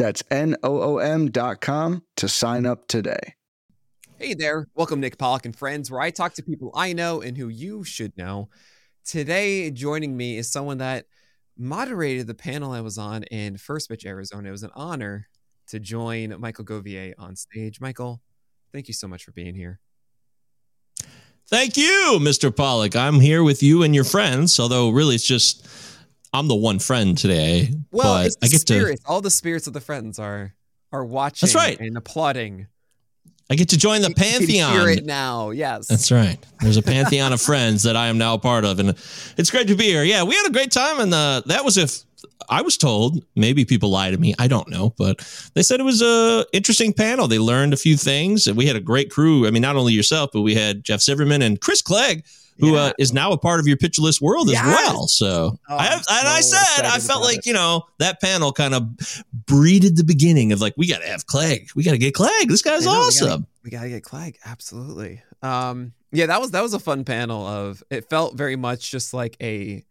That's N O O M.com to sign up today. Hey there. Welcome, Nick Pollack and friends, where I talk to people I know and who you should know. Today, joining me is someone that moderated the panel I was on in First Pitch, Arizona. It was an honor to join Michael Govier on stage. Michael, thank you so much for being here. Thank you, Mr. Pollack. I'm here with you and your friends, although really it's just I'm the one friend today. Well, I get spirits. to All the spirits of the friends are are watching That's right. and applauding. I get to join the can hear pantheon. it now. Yes. That's right. There's a pantheon of friends that I am now a part of, and it's great to be here. Yeah, we had a great time, and uh, that was if I was told. Maybe people lie to me. I don't know, but they said it was a interesting panel. They learned a few things, and we had a great crew. I mean, not only yourself, but we had Jeff Silverman and Chris Clegg, who Yeah. uh, is now a part of your list world as well. So, Oh, I, I'm and I said, I felt like it. you know that panel kind of breeded the beginning of like we got to have Clegg. We got to get Clegg. This guy's know, awesome. We gotta, get Clegg. Absolutely. Um, yeah, that was that was a fun panel. Of it felt very much just like a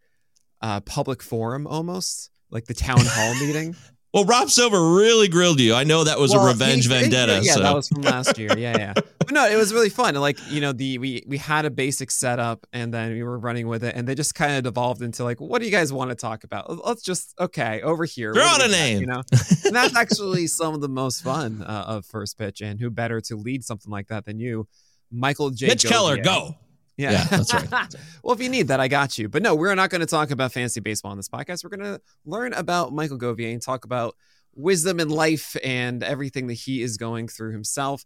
uh, public forum, almost like the town hall meeting. Well, Rob Silver really grilled you. I know that was Well, a revenge he- vendetta. Yeah, so. that was from last year. Yeah, yeah. But no, it was really fun. And like you know, the we we had a basic setup, and then we were running with it, and they just kind of devolved into like, what do you guys want to talk about? Let's just okay over here. Throw out a name. you know. And that's actually some of the most fun uh, of first pitch, and who better to lead something like that than you, Michael J. Mitch Keller, go. Yeah. Yeah, that's right. well, if you need that, I got you. But no, we're not going to talk about fantasy baseball on this podcast. We're going to learn about Michael Govier and talk about wisdom in life and everything that he is going through himself.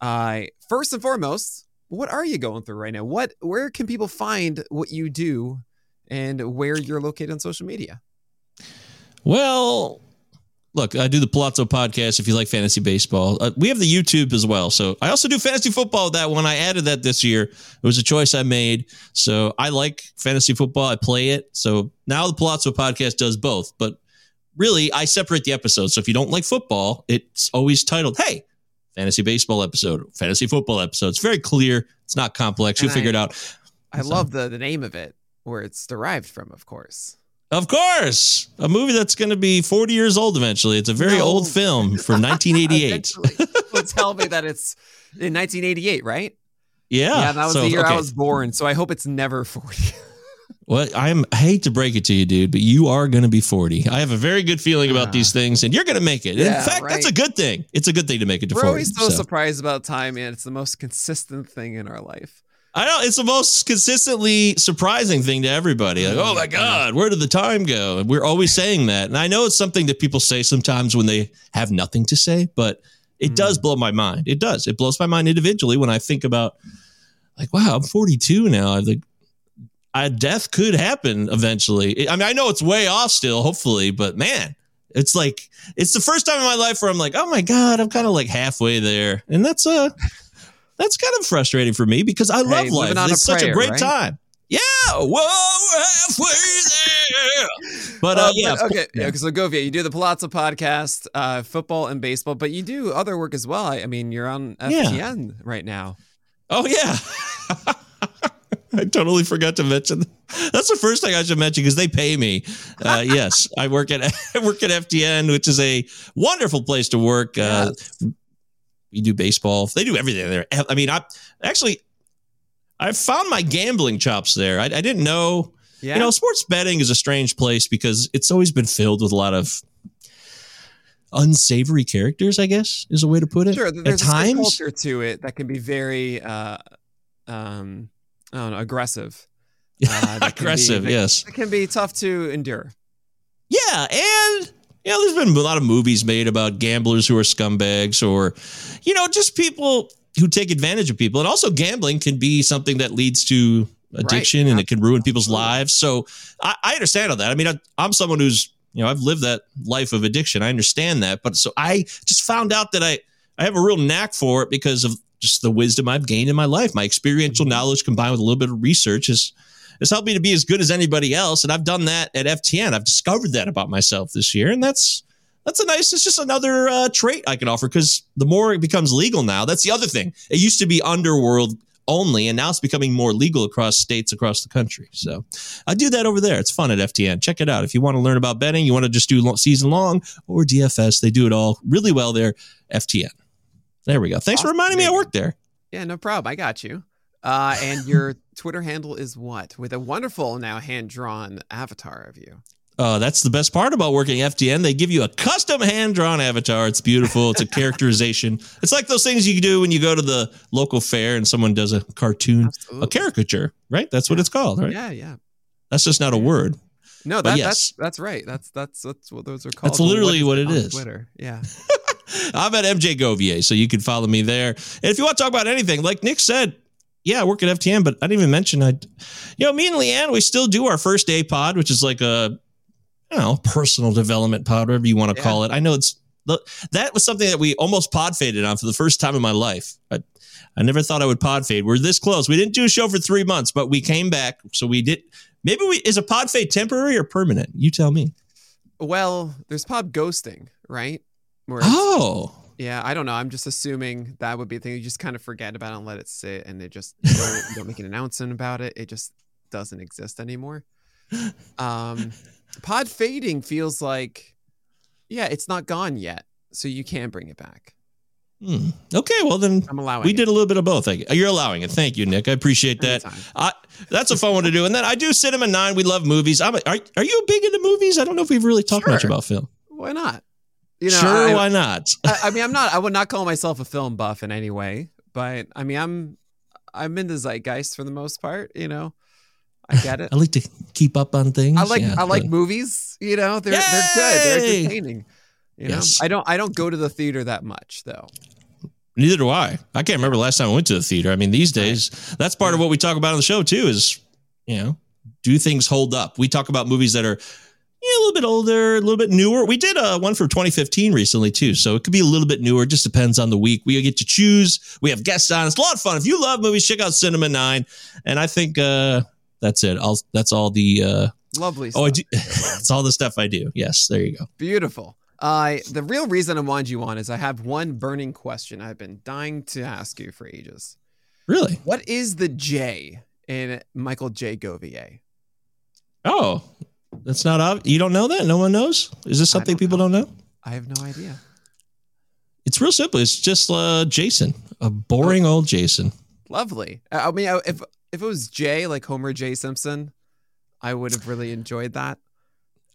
Uh, first and foremost, what are you going through right now? What, where can people find what you do, and where you're located on social media? Well, look, I do the Pallazzo podcast if you like fantasy baseball. Uh, we have the YouTube as well. So I also do fantasy football. That one I added that this year. It was a choice I made. So I like fantasy football. I play it. So now the Pallazzo podcast does both. But really, I separate the episodes. So if you don't like football, it's always titled, Hey, fantasy baseball episode, fantasy football episode. It's very clear. It's not complex. You'll figure I- it out. I So- love the the name of it, where it's derived from, of course. Of course, a movie that's going to be 40 years old eventually. It's a very No. old film from 1988. Eventually. Well, tell me that it's in 1988, right? Yeah, Yeah, that was so, the year I was born, so I hope it's never 40. Well, I'm I hate to break it to you, dude, but you are going to be 40. I have a very good feeling about Ah. these things, and you're going to make it. Yeah, In fact, that's a good thing. It's a good thing to make it to We're 40. always so, so. surprised about time, and it's the most consistent thing in our life. I know it's the most consistently surprising thing to everybody. Like, oh my God, where did the time go? And we're always saying that. And I know it's something that people say sometimes when they have nothing to say, but it Mm. does blow my mind. It does. It blows my mind individually when I think about, like, wow, I'm 42 now. I think I, death could happen eventually. I mean, I know it's way off still, hopefully, but man, it's like it's the first time in my life where I'm like, oh my God, I'm kind of like halfway there. And that's uh that's kind of frustrating for me because I love Hey, life. on a It's such a great right? time. Yeah, whoa, we're halfway there. But uh, Uh, yeah, but- okay. yeah. Yeah. So Govier, you do the Pallazzo podcast, uh, football and baseball, but you do other work as well. I, I mean, you're on Yeah. FTN right now. Oh yeah. I totally forgot to mention. That's the first thing I should mention because they pay me. Uh, yes, I work at I work at FTN, which is a wonderful place to work. Uh, Yes. You do baseball. They do everything there. I mean, I actually I found my gambling chops there. I, I didn't know. yeah. You know, sports betting is a strange place because it's always been filled with a lot of unsavory characters. I guess is a way to put it. sure. At There's a times, culture to it that can be very, uh, um, I don't know, aggressive. Uh, be- aggressive. that- yes. It can be tough to endure. Yeah, and you know, there's been a lot of movies made about gamblers who are scumbags, or you know, just people who take advantage of people. And also, gambling can be something that leads to addiction, and it can ruin people's lives. So I, I understand all that. I mean, I, I'm someone who's you know I've lived that life of addiction. I understand that, but so I just found out that I I have a real knack for it because of just the wisdom I've gained in my life. My experiential Mm-hmm. knowledge combined with a little bit of research has has helped me to be as good as anybody else. And I've done that at FTN. I've discovered that about myself this year, and that's that's a nice. It's just another uh, trait I can offer because the more it becomes legal now, that's the other thing. It used to be underworld only, and now it's becoming more legal across states across the country. So I do that over there. It's fun at FTN. Check it out if you want to learn about betting. You want to just do season long or DFS. They do it all really well there. FTN. There we go. Thanks for reminding me I work there. Yeah, no problem. I got you. Uh, and your Twitter handle is what? With a wonderful now hand drawn avatar of you. Uh, that's the best part about working FTN. They give you a custom hand drawn avatar. It's beautiful. It's a characterization. It's like those things you do when you go to the local fair and someone does a cartoon, a caricature, right? That's what it's called, right? Yeah, yeah. That's just not a word. No, that, yes. that's that's right. That's that's that's what those are called. That's literally What what it is. Twitter. Yeah. I'm at MJ Govier, so you can follow me there. And if you want to talk about anything, like Nick said, yeah, I work at FTN, but I didn't even mention I, you know, me and Leanne, we still do our first day pod, which is like a, you know, personal development pod, whatever you want to Yeah. call it. I know it's that was something that we almost pod faded on for the first time in my life. I, I never thought I would pod fade. We're this close. We didn't do a show for three months, but we came back. So we did. Maybe we is a pod fade temporary or permanent? You tell me. Well, there's pod ghosting, right? Where Oh, yeah, I don't know. I'm just assuming that would be a thing. You just kind of forget about it and let it sit, and it just you don't, you don't make an announcement about it. It just doesn't exist anymore. Um, pod fading feels like, yeah, it's not gone yet, so you can bring it back. Hmm. okay. Well then, I'm allowing. we it did a little bit of both. I- You're allowing it. Thank you, Nick. I appreciate that. I, that's a fun one to do. And then I do Cinema Nine. We love movies. I'm a, are, are you big into movies? I don't know if we've really talked much about film. Why not? You know, sure, I, why not? I, I mean, I'm not. I would not call myself a film buff in any way, but I mean, I'm. I'm in the zeitgeist for the most part. You know, I get it. I like to keep up on things. I like. Yeah, I like but- movies. You know, they're they're good. They're entertaining. You know, Yes. I don't. I don't go to the theater that much though. Neither do I. I can't remember the last time I went to the theater. I mean, these days, that's part of what we talk about on the show too. Is you know, do things hold up? We talk about movies that are yeah, a little bit older, a little bit newer. We did uh, one from 2015 recently too, so it could be a little bit newer. It just depends on the week. We get to choose. We have guests on. It's a lot of fun. If you love movies, check out Cinema Nine. And I think uh, that's it. I'll, that's all the. Uh, Lovely. oh, I do. that's all the stuff I do. Yes, there you go. Beautiful. Uh, the real reason I wanted you on is I have one burning question I've been dying to ask you for ages. Really? What is the J in Michael J. Govier? Oh, that's not obvious. You don't know that? No one knows. Is this something don't people know. don't know? I have no idea. It's real simple. It's just uh, Jason, a boring old Jason. Lovely. I mean, if if it was Jay, like Homer J. Simpson, I would have really enjoyed that.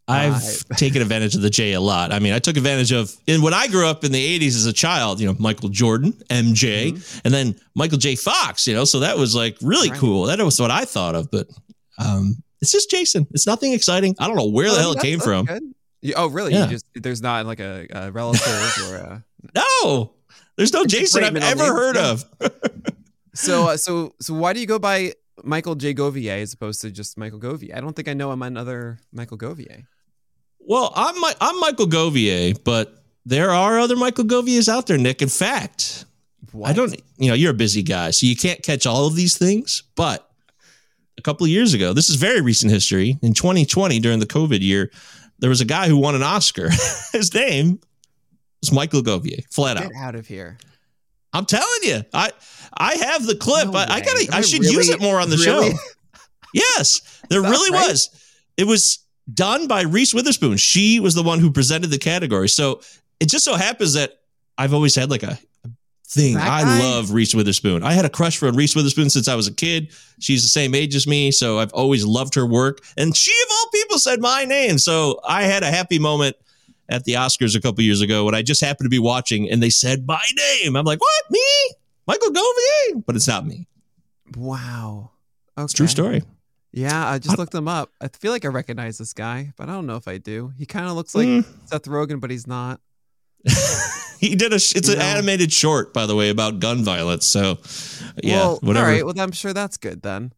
I've taken advantage of the J a lot. I mean, I took advantage of in when I grew up in the '80s as a child. You know, Michael Jordan, MJ, and then Michael J. Fox. You know, so that was like really Right. cool. That was what I thought of. But um, it's just Jason. It's nothing exciting. I don't know where the Oh, hell it came from. good. You- oh, really? Yeah. You just there's not like a, a relative or a No, there's no Jason I've ever heard of. so uh, so so why do you go by Michael J. Govier as opposed to just Michael Govier? I don't think I know him another Michael Govier. Well, I'm Mi- I'm Michael Govier, but there are other Michael Goviers out there, Nick. In fact, What? I don't. You know, you're a busy guy, so you can't catch all of these things. But a couple of years ago, this is very recent history. In 2020, during the COVID year, there was a guy who won an Oscar. His name was Michael Govier, flat out. get out of here. I'm telling you, I I have the clip. No I, I gotta. I I should use it more on the really? show. Yes, there really right? was. It was done by Reese Witherspoon. She was the one who presented the category. So it just so happens that I've always had like a thing. I love Reese Witherspoon. I had a crush for Reese Witherspoon since I was a kid. She's the same age as me, so I've always loved her work. And she, of all people, said my name. So I had a happy moment at the Oscars a couple years ago when I just happened to be watching and they said my name. I'm like, what? Me? Michael Govier? But it's not me. Wow. Okay. It's a true story. Yeah, I just I- looked him up. I feel like I recognize this guy, but I don't know if I do. He kind of looks like Mm. Seth Rogen, but he's not. he did a. It's an know. animated short, by the way, about gun violence. So, yeah, well, whatever. All right. Well, I'm sure that's good then.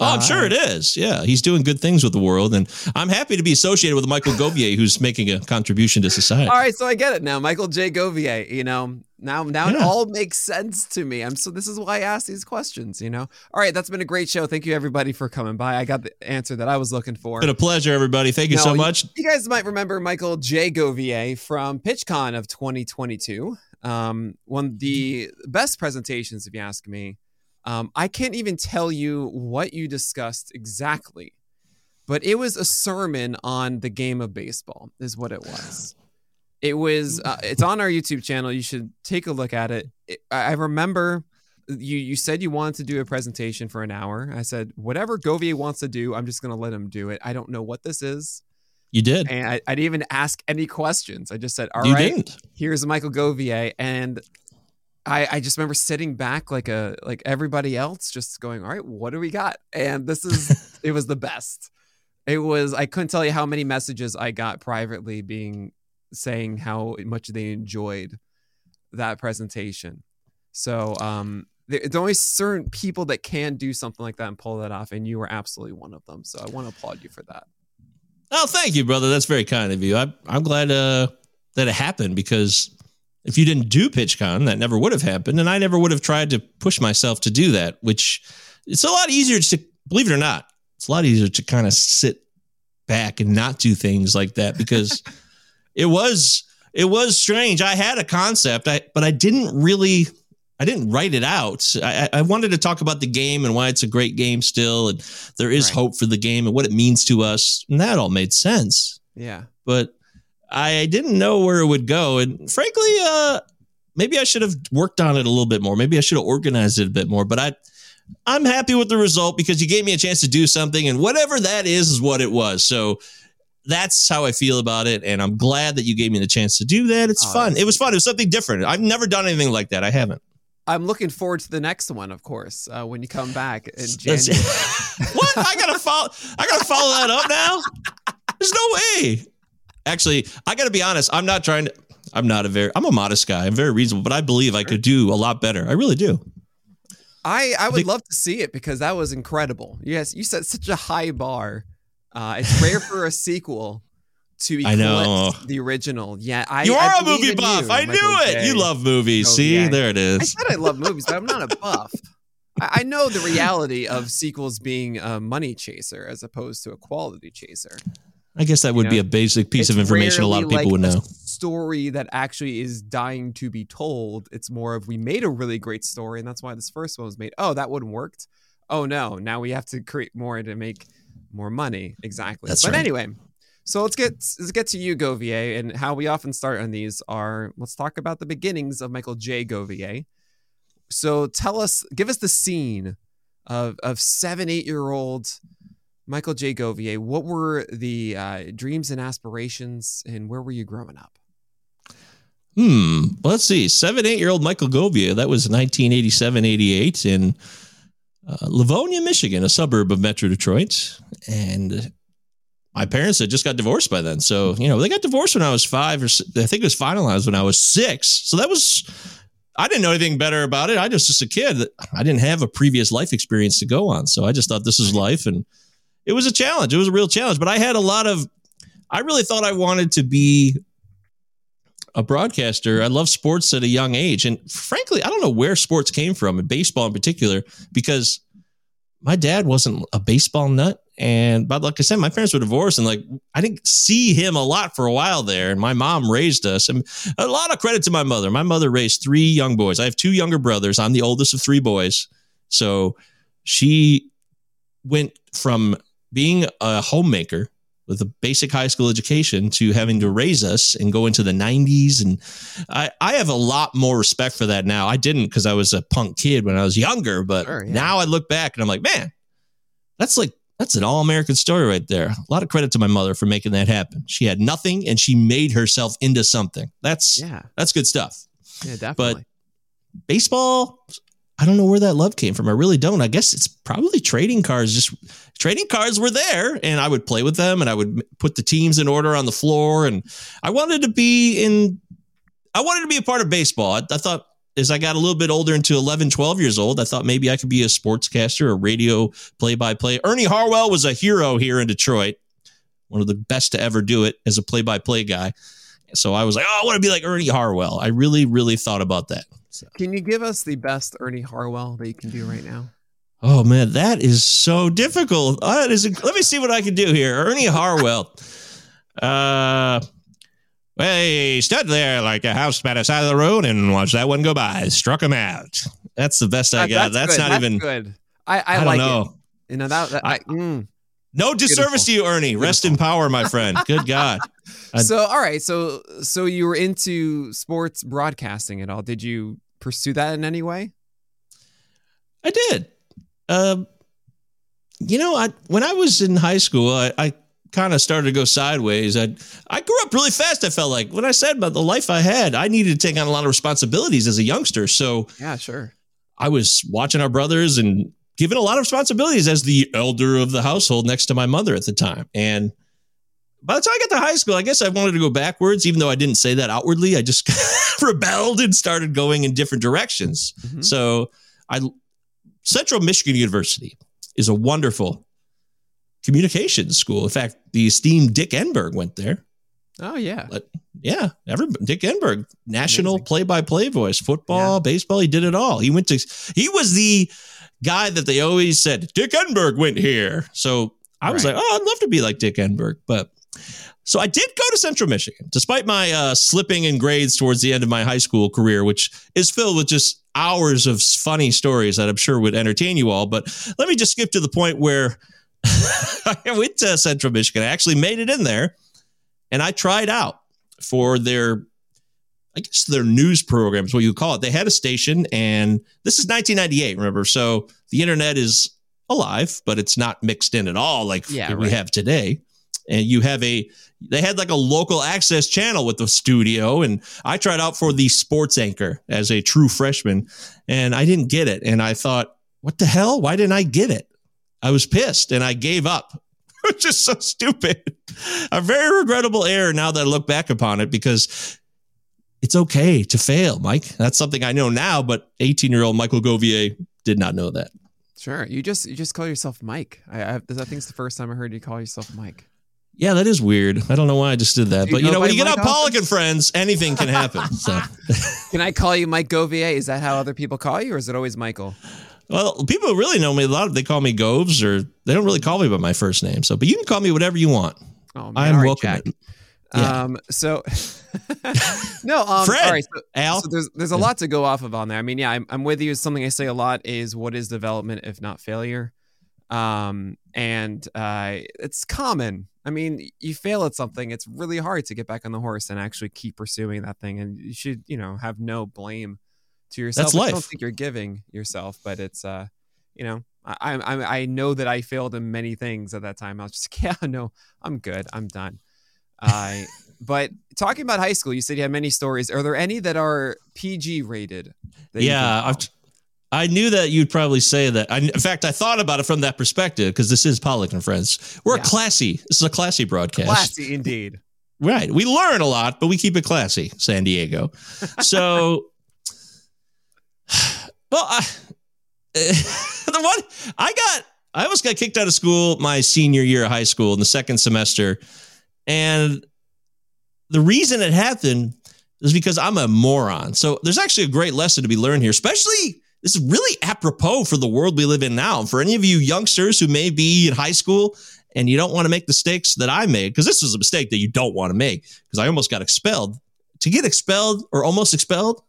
Oh, I'm sure Uh, it is. Yeah, he's doing good things with the world, and I'm happy to be associated with Michael Govier, who's making a contribution to society. All right, so I get it now. Michael J. Govier, you know, now now it all makes sense to me. I'm so this is why I ask these questions, you know. All right, that's been a great show. Thank you everybody for coming by. I got the answer that I was looking for. Been a pleasure, everybody. Thank you No, so much. You guys might remember Michael J. Govier from PitchCon of 2022. Um, one of the best presentations, if you ask me. Um, I can't even tell you what you discussed exactly, but it was a sermon on the game of baseball, is what it was. It was. Uh, it's on our YouTube channel. You should take a look at it. it. I I remember you. You said you wanted to do a presentation for an hour. I said whatever Govier wants to do, I'm just going to let him do it. I don't know what this is, You did. and I, I didn't even ask any questions. I just said, "All you right, didn't. here's Michael Govier," and I, I just remember sitting back like a like everybody else, just going, "All right, what do we got?" And this is it was the best. It was I couldn't tell you how many messages I got privately being saying how much they enjoyed that presentation. So um there- there's only certain people that can do something like that and pull that off, and you were absolutely one of them. So I want to applaud you for that. Oh, thank you, brother. That's very kind of you. I, I'm glad uh, that it happened because if you didn't do PitchCon, that never would have happened, and I never would have tried to push myself to do that. Which it's a lot easier to believe it or not. It's a lot easier to kind of sit back and not do things like that because it was it was strange. I had a concept, I but I didn't really. I didn't write it out. I, I wanted to talk about the game and why it's a great game still, and there is Right. hope for the game and what it means to us. And that all made sense. Yeah. But I didn't know where it would go. And frankly, uh, maybe I should have worked on it a little bit more. Maybe I should have organized it a bit more. But I I'm happy with the result because you gave me a chance to do something, and whatever that is is what it was. So that's how I feel about it. And I'm glad that you gave me the chance to do that. It's Oh, fun. It was fun. It was something different. I've never done anything like that. I haven't. I'm looking forward to the next one, of course, uh, when you come back in January. what? I gotta follow. I gotta follow that up now. There's no way. Actually, I gotta be honest. I'm not trying to. I'm not a very. I'm a modest guy. I'm very reasonable, but I believe I could do a lot better. I really do. I, I would think- love to see it because that was incredible. Yes, you set such a high bar. Uh, it's rare for a sequel to I eclipse the original. Yeah, I you are a movie buff. you, I knew it. J. You love movies. Oh, See, yeah. there it is. I said I love movies, but I'm not a buff. I, I know the reality of sequels being a money chaser as opposed to a quality chaser. I guess that would you be a basic piece of information a lot of people would like a know. Story that actually is dying to be told. It's more of we made a really great story, and that's why this first one was made. Oh, that wouldn't worked. Oh no, now we have to create more to make more money. Exactly. That's but right. anyway, so let's get let's get to you, Govier, and how we often start on these are let's talk about the beginnings of Michael J. Govier. So tell us, give us the scene of of seven, eight year old Michael J. Govier. What were the uh, dreams and aspirations, and where were you growing up? Hmm. Let's see. Seven, eight year old Michael Govier. That was 1987, 88 in uh, Livonia, Michigan, a suburb of Metro Detroit. And my parents had just got divorced by then. So, you know, they got divorced when I was five, or I think it was finalized when I was six. So that was, I didn't know anything better about it. I just, just a kid, I didn't have a previous life experience to go on. So I just thought this is life. And it was a challenge. It was a real challenge. But I had a lot of, I really thought I wanted to be a broadcaster. I love sports at a young age. And frankly, I don't know where sports came from, and baseball in particular, because my dad wasn't a baseball nut. And but like I said, my parents were divorced, and like I didn't see him a lot for a while there. And my mom raised us, and a lot of credit to my mother. My mother raised three young boys. I have two younger brothers. I'm the oldest of three boys. So she went from being a homemaker with a basic high school education to having to raise us and go into the 90s and I, I have a lot more respect for that now. I didn't because i was a punk kid when i was younger but Sure, yeah. now i look back and i'm like man that's like that's an all-american story right there. A lot of credit to my mother for making that happen. She had nothing and she made herself into something. That's Yeah, that's good stuff. Yeah, definitely. baseball i don't know where that love came from i really don't i guess it's probably trading cards just trading cards were there and i would play with them and i would put the teams in order on the floor and i wanted to be in i wanted to be a part of baseball i, I thought as I got a little bit older into 11, 12 years old, I thought maybe I could be a sportscaster, a radio play by play. Ernie Harwell was a hero here in Detroit, one of the best to ever do it as a play by play guy. So I was like, oh, I want to be like Ernie Harwell. I really, really thought about that. So. Can you give us the best Ernie Harwell that you can do right now? Oh man, that is so difficult. Uh, that is, let me see what I can do here. Ernie Harwell. uh, Hey, stood there like a house by the side of the road and watched that one go by. Struck him out. That's the best I Uh, got. That's, good. not That's even. good. I, I, I, don't like know. it. You know that. that I, I- mm. No disservice to you, Ernie. Rest in power, my friend. Good God. I- So all right. So so you were into sports broadcasting at all? Did you pursue that in any way? I did. Um, you know, I when I was in high school, I, I kind of started to go sideways. I I grew up really fast. I felt like when I said about the life I had, I needed to take on a lot of responsibilities as a youngster. So Yeah, sure. I was watching our brothers and given a lot of responsibilities as the elder of the household next to my mother at the time. And by the time I got to high school, I guess I wanted to go backwards, even though I didn't say that outwardly. I just rebelled and started going in different directions. Mhm. So I Central Michigan University is a wonderful communications school. In fact, the esteemed Dick Enberg went there. Oh yeah. Yeah, everybody. Dick Enberg, national Amazing. play-by-play voice, football, baseball. He did it all. He went to. He was the guy that they always said Dick Enberg went here. So I was Right. like, oh, I'd love to be like Dick Enberg. But so I did go to Central Michigan, despite my uh, slipping in grades towards the end of my high school career, which is filled with just hours of funny stories that I'm sure would entertain you all. But let me just skip to the point where I went to Central Michigan. I actually made it in there, and I tried out for their I guess their news programs, what you call it. They had a station, and this is 1998, remember? So the internet is alive, but it's not mixed in at all like Yeah, we right. have today. And you have a, they had like a local access channel with the studio, and I tried out for the sports anchor as a true freshman, and I didn't get it. And I thought, what the hell? Why didn't I get it? I was pissed, and I gave up which is so stupid. A very regrettable error now that I look back upon it because it's okay to fail, Mike. That's something I know now, but 18 year old Michael Govier did not know that. Sure. You just you just call yourself Mike. I, I I think it's the first time I heard you call yourself Mike. Yeah, that is weird. I don't know why I just did that. Do you But you know, when you get Mike out Pollack and friends, anything can happen. So, Can I call you Mike Govier? Is that how other people call you, or is it always Michael? well, people really know me a lot. They call me Goves or they don't really call me by my first name. So, but you can call me whatever you want. Oh, man. I'm All right, welcome. Jack. Yeah. Um. So, no. Um. Fred. All right. So, Al, so there's there's a Yeah. lot to go off of on there. I mean, yeah, I'm I'm with you. Something I say a lot is what is development if not failure. Um. And uh, it's common. I mean, you fail at something, it's really hard to get back on the horse and actually keep pursuing that thing. And you should, you know, have no blame to yourself. That's I don't think you're giving yourself, but it's uh, you know, I I I know that I failed in many things at that time. I was just like, yeah, no, I'm good. I'm done. I but talking about high school, you said you had many stories. Are there any that are PG rated? that yeah, I've? I knew that you'd probably say that. I, in fact, I thought about it from that perspective because this is Pollack and Friends. We're Yeah. classy. This is a classy broadcast. classy indeed. Right. We learn a lot, but we keep it classy, San Diego. So, well, I, the one I got, I almost got kicked out of school my senior year of high school in the second semester. And the reason it happened is because I'm a moron. So there's actually a great lesson to be learned here, especially this is really apropos for the world we live in now. For any of you youngsters who may be in high school and you don't want to make the mistakes that I made, because this was a mistake that you don't want to make, because I almost got expelled. To get expelled or almost expelled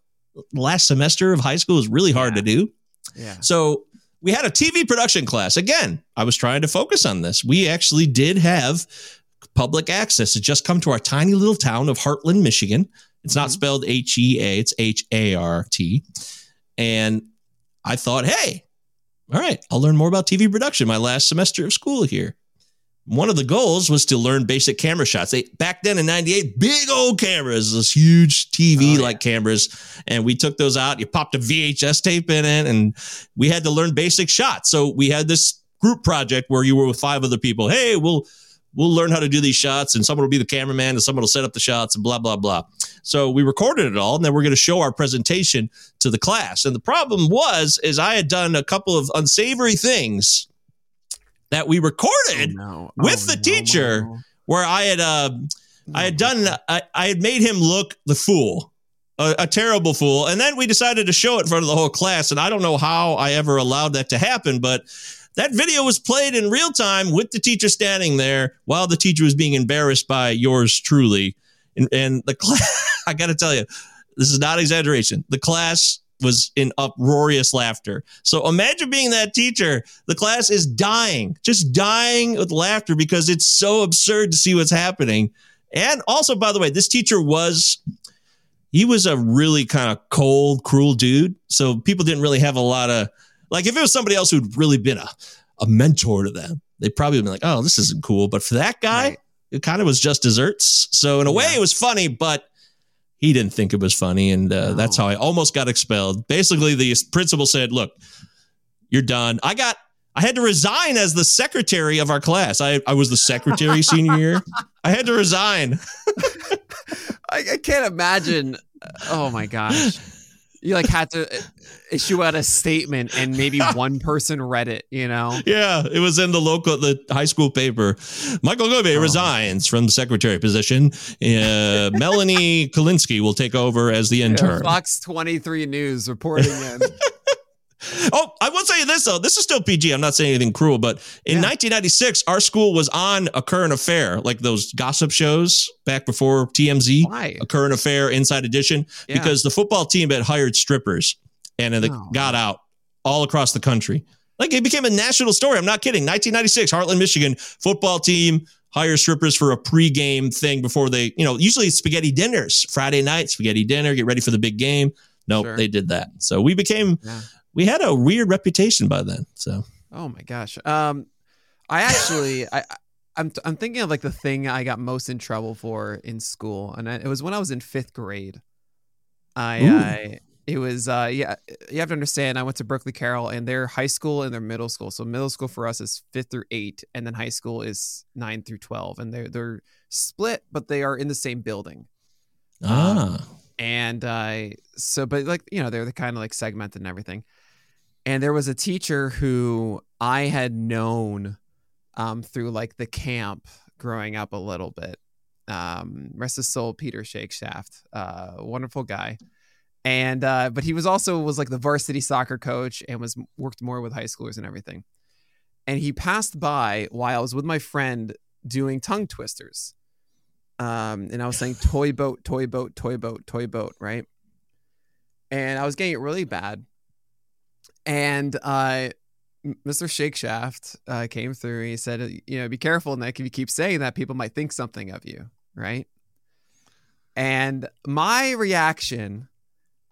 last semester of high school is really hard Yeah. to do. Yeah. So we had a TV production class. Again, I was trying to focus on this. We actually did have public access. It just come to our tiny little town of Hartland, Michigan. It's not Mhm. spelled H E A, it's H A R T. And I thought, hey, all right, I'll learn more about TV production my last semester of school here. One of the goals was to learn basic camera shots. They back then in 98, big old cameras, those huge TV Oh, like cameras. And we took those out. You popped a VHS tape in it, and we had to learn basic shots. So we had this group project where you were with five other people. Hey, we'll we'll learn how to do these shots and someone will be the cameraman and someone will set up the shots and blah blah blah so we recorded it all and then we're going to show our presentation to the class and the problem was is i had done a couple of unsavory things that we recorded Oh, no. with Oh, the no, teacher no. where i had uh i had done I, I had made him look the fool a, a terrible fool and then we decided to show it in front of the whole class and i don't know how i ever allowed that to happen but that video was played in real time with the teacher standing there while the teacher was being embarrassed by yours truly. And, and the class, I got to tell you, this is not exaggeration. The class was in uproarious laughter. So imagine being that teacher. The class is dying, just dying with laughter because it's so absurd to see what's happening. And also, by the way, this teacher was he was a really kind of cold, cruel dude. So people didn't really have a lot of like if it was somebody else who'd really been a, a mentor to them, they'd probably been like, oh, this isn't cool. But for that guy, Right. it kind of was just desserts. So in a way, it was funny, but he didn't think it was funny. And uh, No. that's how I almost got expelled. Basically, the principal said, look, you're done. I got, I had to resign as the secretary of our class. I, I was the secretary senior year. I had to resign. I, I can't imagine. Oh my gosh. You like had to uh, issue out a statement and maybe one person read it, you know? Yeah, it was in the local, the high school paper. Michael Govier Oh. resigns from the secretary position. Uh, Melanie Kalinsky will take over as the intern. Fox 23 News reporting in. Oh, I will tell you this though. This is still PG. I'm not saying anything cruel, but in Yeah. 1996, our school was on a current affair, like those gossip shows back before TMZ. Why? A current affair inside edition Yeah. because the football team had hired strippers and it Oh. got out all across the country. Like it became a national story. I'm not kidding. 1996, Hartland, Michigan football team hire strippers for a pregame thing before they, you know, usually spaghetti dinners, Friday night, spaghetti dinner, get ready for the big game. Nope, Sure. they did that. So we became, Yeah. We had a weird reputation by then. So Oh my gosh. Um, I actually, I, I'm, I'm thinking of like the thing I got most in trouble for in school, and I, it was when I was in fifth grade. I, I it was, uh, yeah, you have to understand. I went to Berkeley Carroll, and their high school and their middle school. So middle school for us is fifth through eight, and then high school is nine through twelve, and they're they're split, but they are in the same building. ah, and uh, so but like you know they're the kind of like segmented and everything and there was a teacher who i had known um, through like the camp growing up a little bit um, rest his soul Peter Shakeshaft uh, wonderful guy and uh, but he was also was like the varsity soccer coach and was worked more with high schoolers and everything and he passed by while i was with my friend doing tongue twisters um, and I was saying toy boat, toy boat, toy boat, toy boat, right? And I was getting it really bad. And uh, Mr. Shakeshaft uh, came through. And he said, "You know, be careful, Nick. If you keep saying that, people might think something of you, right?" And my reaction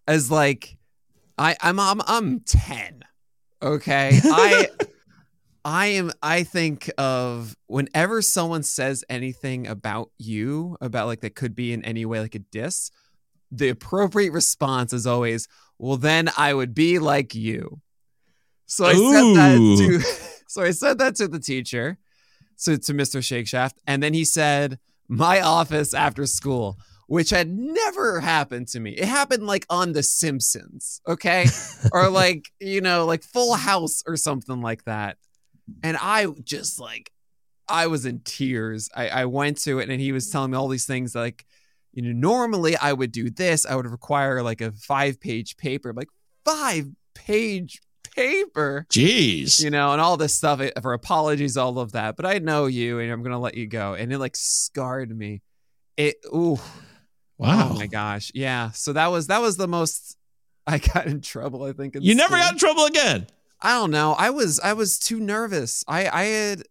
is like, I, I'm, I'm, I'm ten. Okay, I. I am I think of whenever someone says anything about you, about like that could be in any way like a diss, the appropriate response is always, well then I would be like you. So I said that to so I said that to the teacher, so to Mr. Shakeshaft, and then he said, my office after school, which had never happened to me. It happened like on The Simpsons, okay? or like, you know, like Full House or something like that and I just like I was in tears. I, I went to it and he was telling me all these things like, you know, normally I would do this. I would require like a five page paper, like five page paper, jeez. you know, and all this stuff eh, for apologies, all of that. But I know you and I'm gonna let you go. And it like scarred me. It ooh, wow. oh my gosh. Yeah. So that was that was the most I got in trouble, I think. in you never school. got in trouble again. I don't know. I was I was too nervous. I I had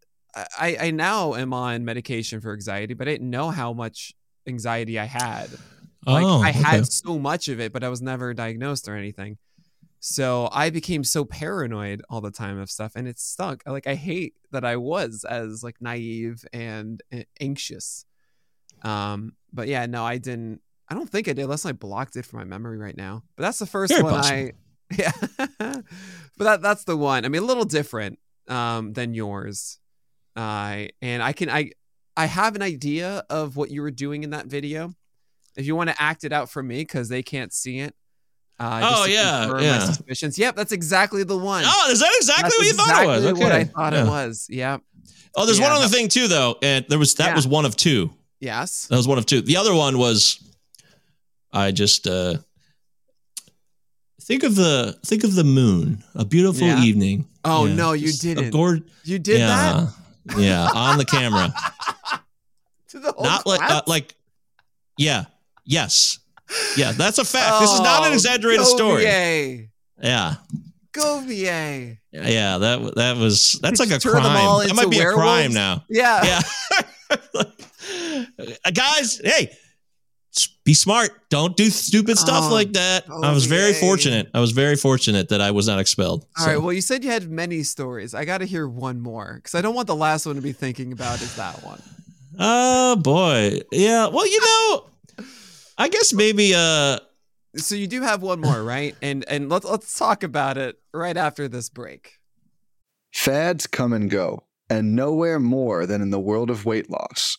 I I now am on medication for anxiety, but I didn't know how much anxiety I had. Like oh, I okay. had so much of it, but I was never diagnosed or anything. So I became so paranoid all the time of stuff, and it stunk. Like I hate that I was as like naive and uh, anxious. Um, but yeah, no, I didn't. I don't think I did, unless I blocked it from my memory right now. But that's the first Very one possible. I. Yeah, but that that's the one. I mean, a little different um, than yours. Uh, and I can I I have an idea of what you were doing in that video. If you want to act it out for me, because they can't see it. Uh, just Oh, yeah, yeah. My suspicions. Yep, that's exactly the one. Oh, is that exactly That's what you thought it was? exactly Okay. What I thought Yeah. it was. Yep. Oh, there's Yeah, one other thing too, though, and there was that Yeah. was one of two. Yes. That was one of two. The other one was I just uh think of the think of the moon, a beautiful evening. Oh, no, you didn't. gord- You did yeah, yeah, on the camera, to the whole not like uh, like, yeah, yes, yeah. That's a fact. this is not an Oh, exaggerated story. Govier. Yeah, Govier. yeah. That that was that's Did like a turn them all crime. That might be a crime now. Yeah. Yeah. Uh, Guys, hey, be smart. Don't do stupid stuff Oh, like that. I was very okay. fortunate. I was very fortunate that I was not expelled. All So- right. Well, you said you had many stories. I got to hear one more because I don't want the last one to be thinking about is that one. Oh boy. Yeah. Well, you know, I guess maybe uh So you do have one more, right? And and let's let's talk about it right after this break. Fads come and go, and nowhere more than in the world of weight loss.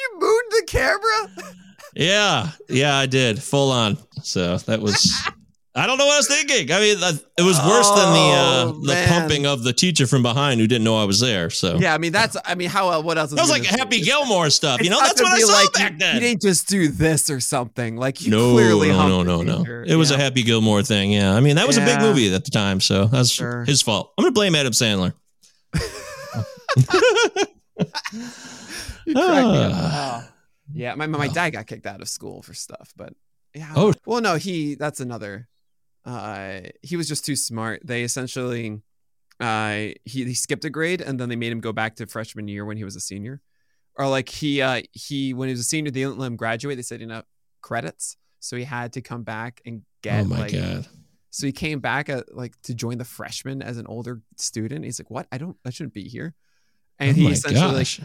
You moved the camera. yeah, yeah, I did. Full on. So that was I don't know what I was thinking. I mean, it was worse than the uh, Oh, the pumping of the teacher from behind who didn't know I was there. So Yeah, I mean that's. I mean, how? uh, What else? that was like Happy do? Gilmore stuff. It's You know, that's what I saw like back you, then. You didn't just do this or something. Like you no, clearly no, no, no, no. It was a Happy Gilmore thing. Yeah, I mean that was a big movie at the time, so that's Sure. his fault. I'm gonna blame Adam Sandler. You cracked me up. Oh. Yeah, my my Oh. dad got kicked out of school for stuff, but yeah. Oh. well, no, he that's another. Uh, he was just too smart. They essentially, uh, he he skipped a grade and then they made him go back to freshman year when he was a senior, or like he uh he when he was a senior they didn't let him graduate. They said enough credits, so he had to come back and get oh my like god. so he came back at, like to join the freshmen as an older student. He's like, "What? I don't. I shouldn't be here." And oh he my essentially like gosh.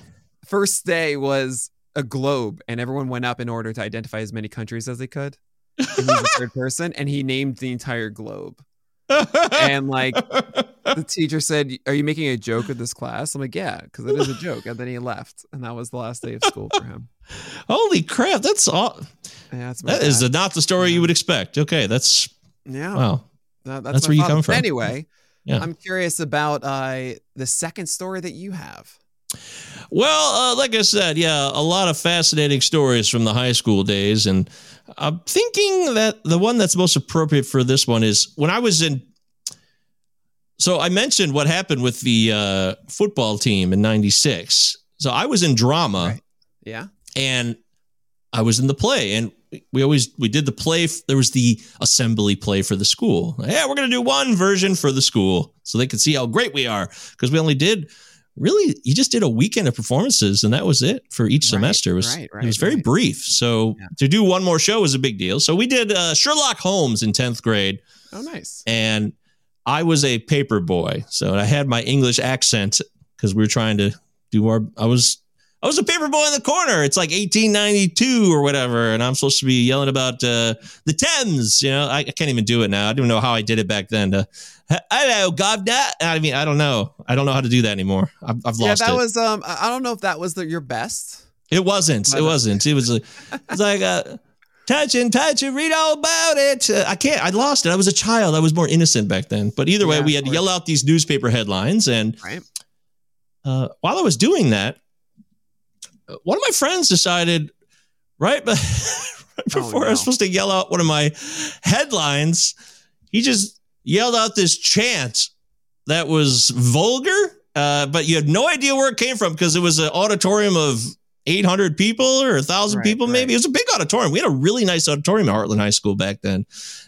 First day was a globe, and everyone went up in order to identify as many countries as they could. And he was the third person, and he named the entire globe. And like the teacher said, "Are you making a joke of this class?" I'm like, "Yeah, because it is a joke." And then he left, and that was the last day of school for him. Holy crap! That's all. Yeah, that's my That is bad. not the story Yeah. you would expect. Okay, that's yeah. wow. that- that's my where you come from. Anyway, Yeah. I'm curious about uh, the second story that you have. Well, uh, like I said, yeah, a lot of fascinating stories from the high school days, and I'm thinking that the one that's most appropriate for this one is when I was in. So I mentioned what happened with the uh, football team in '96. So I was in drama, Right. Yeah. and I was in the play, and we always we did the play. There was the assembly play for the school. Yeah, we're gonna do one version for the school so they could see how great we are because we only did really you just did a weekend of performances and that was it for each Right, semester. It was right, it was very right. brief. So Yeah. to do one more show was a big deal. So we did uh, Sherlock Holmes in tenth grade, Oh, nice. and I was a paper boy. So I had my English accent because we were trying to do our. I was I was a paper boy in the corner. It's like 1892 or whatever, and I'm supposed to be yelling about uh, the Thames. You know, I, I can't even do it now. I don't know how I did it back then. To, Hello, governor. I mean, I don't know. I don't know how to do that anymore. I've, I've lost. Yeah, that it. was. Um, I don't know if that was the, your best. it wasn't. It wasn't. It was. A, it's like uh, touch and touch and read all about it. Uh, I can't. I lost it. I was a child. I was more innocent back then. But either way, Yeah, we had to yell out these newspaper headlines, and Right. uh, while I was doing that, one of my friends decided right, but right Oh, before I was supposed to yell out one of my headlines, he just yelled out this chant that was vulgar, uh, but you had no idea where it came from because it was an auditorium of 800 people or 1,000 Right, people, maybe. right. It was a big auditorium. We had a really nice auditorium at Hartland High School back then.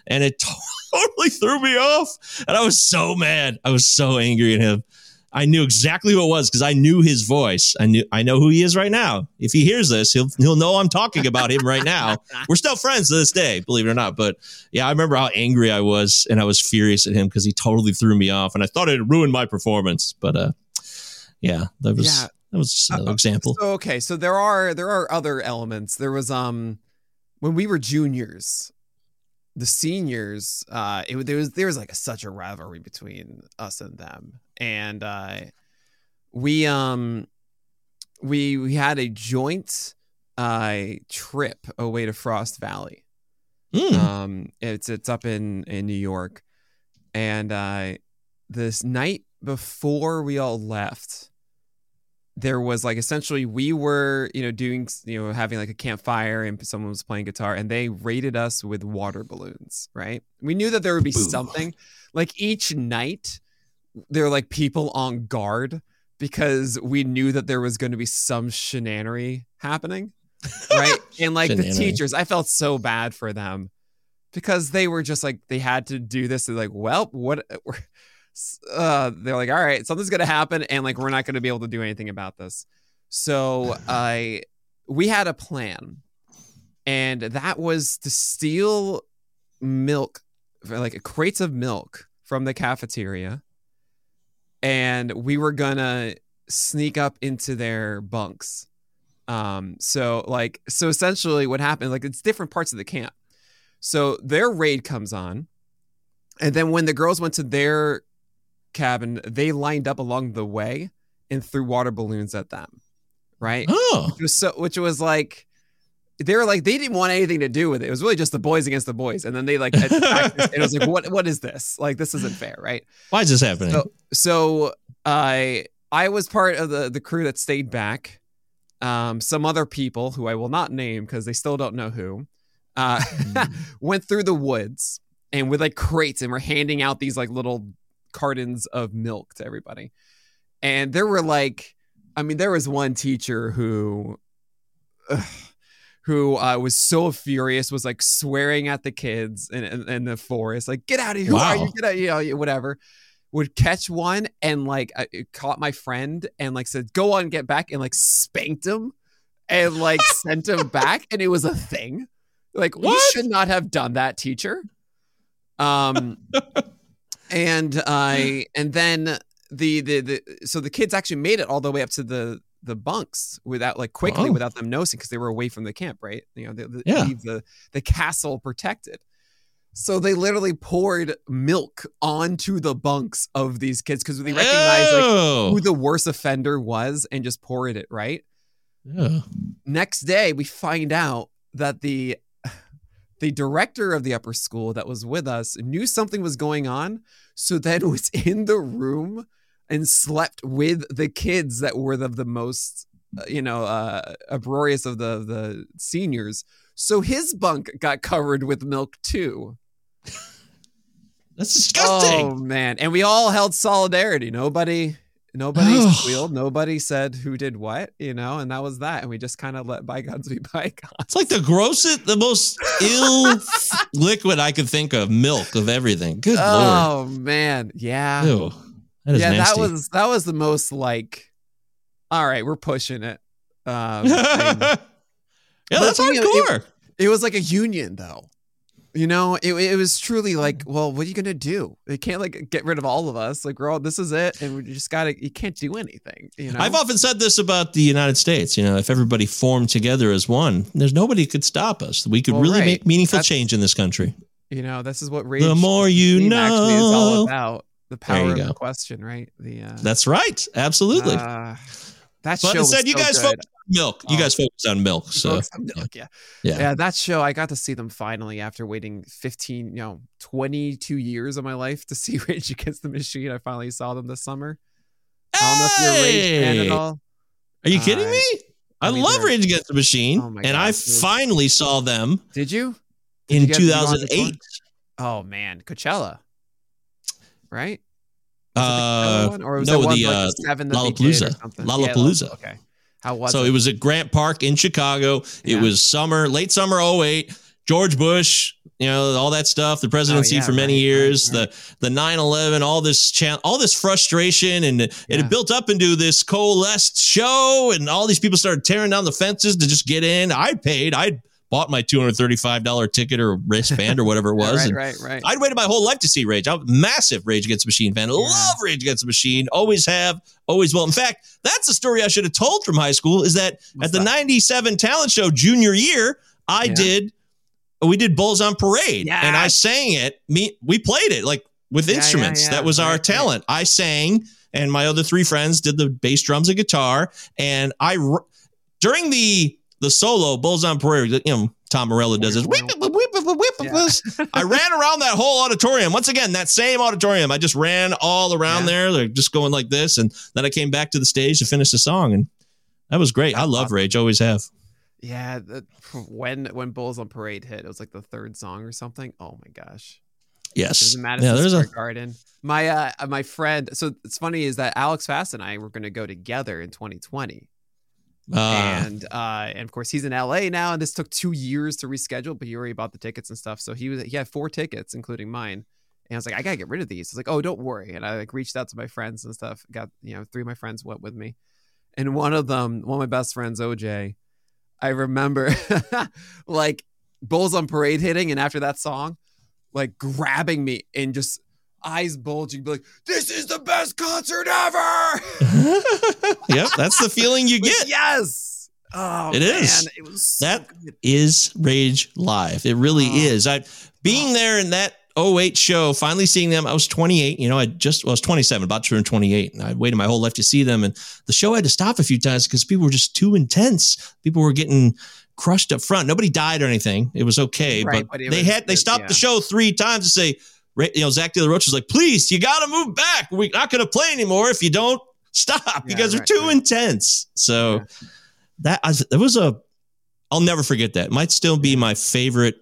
And it totally threw me off. And I was so mad. I was so angry at him. I knew exactly who it was because I knew his voice. I knew I know who he is right now. If he hears this, he'll he'll know I'm talking about him right now. We're still friends to this day, believe it or not. But yeah, I remember how angry I was and I was furious at him because he totally threw me off and I thought it ruined my performance. But uh yeah, that was Yeah. that was just another example. So, okay, so there are there are other elements. There was um when we were juniors, the seniors, uh, it, there was there was like a, such a rivalry between us and them, and uh, we um we we had a joint uh trip away to Frost Valley. Hmm. Um, it's it's up in in New York, and uh, this night before we all left, there was like essentially we were you know doing you know having like a campfire and someone was playing guitar and they rated us with water balloons. Right? We knew that there would be Ooh. something like each night. There were like people on guard because we knew that there was going to be some shenanery happening right? And like the teachers, I felt so bad for them because they were just like they had to do this. They're like, well, what? Uh, they're like, all right, something's gonna happen, and like we're not gonna be able to do anything about this. So I, we had a plan, and that was to steal milk, like crates of milk from the cafeteria, and we were gonna sneak up into their bunks um, so like so essentially what happened, like it's different parts of the camp. So their raid comes on, and then when the girls went to their cabin, they lined up along the way and threw water balloons at them. Right? Oh. Which was so which was like they were like they didn't want anything to do with it. It was really just the boys against the boys. And then they like and it was like, what what is this? Like this isn't fair, right? Why is this happening? So, so I I was part of the the crew that stayed back. Um, some other people who I will not name because they still don't know who, uh, went through the woods and with like crates and were handing out these like little cartons of milk to everybody. And there were like, I mean, there was one teacher who, ugh, who uh, was so furious, was like swearing at the kids in, in, in the forest, like "Get out of here! Wow. you? Get out! You know, whatever." Would catch one and like I caught my friend and like said, "Go on, get back," and like spanked him and like sent him back, and it was a thing. Like What? should not have done that, teacher. Um, and I and then the the the so the kids actually made it all the way up to the the bunks without like quickly Oh. without them noticing because they were away from the camp, right? You know, they, they Yeah. leave the the castle protected. So they literally poured milk onto the bunks of these kids because they recognized like who the worst offender was and just poured it, right? Yeah. next day we find out that the the director of the upper school that was with us knew something was going on so then was in the room and slept with the kids that were the, the most uh, you know uh uproarious of the the seniors so his bunk got covered with milk too That's disgusting. oh man and we all held solidarity nobody nobody Oh. squealed nobody said who did what you know and that was that and we just kind of let bygones be bygones It's like the grossest, the most ill liquid I could think of. Milk of everything. Good lord. oh man yeah. Ew. That yeah nasty. that was that was the most like all right we're pushing it um yeah, that's But, you know, hardcore. it was like a union though you know it, it was truly like well what are you gonna do they can't like get rid of all of us like we're all this is it and we just gotta you can't do anything you know I've often said this about the United States. You know, if everybody formed together as one, there's nobody could stop us. We could Well, really right. make meaningful That's- change in this country. you know this is what rage The more you actually is all about the power of go. the question right the uh, That's right. Absolutely. uh, that but show instead, you so guys good. focus on milk. You Oh. guys focus on milk. So on milk, yeah. yeah. yeah. that show, I got to see them finally after waiting 15, you know, 22 years of my life to see Rage Against the Machine. I finally saw them this summer. I don't know if you're a Rage fan Hey! at all. Are you kidding Uh, me? I mean, love Rage Against the Machine, Oh and I dude. finally saw them Did you? in you get- you go on this 2008. Oh man, Coachella, right? It Uh, one? or was no, that one the, like uh, the seven that they did or Lollapalooza. Lollapalooza. Yeah, okay. How was so it? it was at Grant Park in Chicago. It was summer, late summer 08. George Bush, you know, all that stuff, the presidency Oh, yeah, for many right, years, right, right. the the 9/11, all this chan all this frustration and it Yeah. had built up into this coalesced show and all these people started tearing down the fences to just get in. I paid. I bought my $235 ticket or wristband or whatever it was right, and right, right. I'd waited my whole life to see Rage. I'm a massive Rage Against the Machine fan. Love Rage Against the Machine. Always have, always will. In fact, that's the story I should have told from high school is that What's at the that? 97 talent show junior year, I Yeah. did, we did Bulls on Parade and I sang it. Me, we played it like with Yeah, yeah, instruments. yeah. That was our Right, right. talent. I sang and my other three friends did the bass drums and guitar. And I, during the, the solo Bulls on Parade, you know, Tom Morello does this. Yeah. I ran around that whole auditorium. Once again, that same auditorium. I just ran all around Yeah. there, like just going like this. And then I came back to the stage to finish the song. And that was great. I love. Rage, always have. Yeah, the, when when Bulls on Parade hit, it was like the third song or something. Oh my gosh. It was Yes. Madison Yeah, there's Square a Garden. My uh my friend. So it's funny is that Alex Fast and I were going to go together in 2020, uh, and uh and of course he's in LA now, and this took two years to reschedule, but he already bought the tickets and stuff. So he was he had four tickets, including mine. And I was like, I gotta get rid of these. He's like, oh, don't worry. And I like reached out to my friends and stuff. Got you know, three of my friends went with me, and one of them, one of my best friends, OJ, I remember like Bulls on Parade hitting, and after that song, like grabbing me and just eyes bulging, be like, "This is the best concert ever!" yep, that's the feeling you get. yes. Oh, It man, is. It was so That-. Is Rage live? It really Oh. is. I being there in that 08 show, finally seeing them. I was 28. You know, I just well, I was 27, about to turn 28, and I waited my whole life to see them. And the show had to stop a few times because people were just too intense. People were getting crushed up front. Nobody died or anything. It was okay, Right, but, but it they was- had they stopped the show three times to say, you know, Zach De La Rocha was like, "Please, you got to move back. We're not going to play anymore if you don't stop. You Yeah, guys are too right. intense." So that I, that was a I'll never forget that. It Might still be my favorite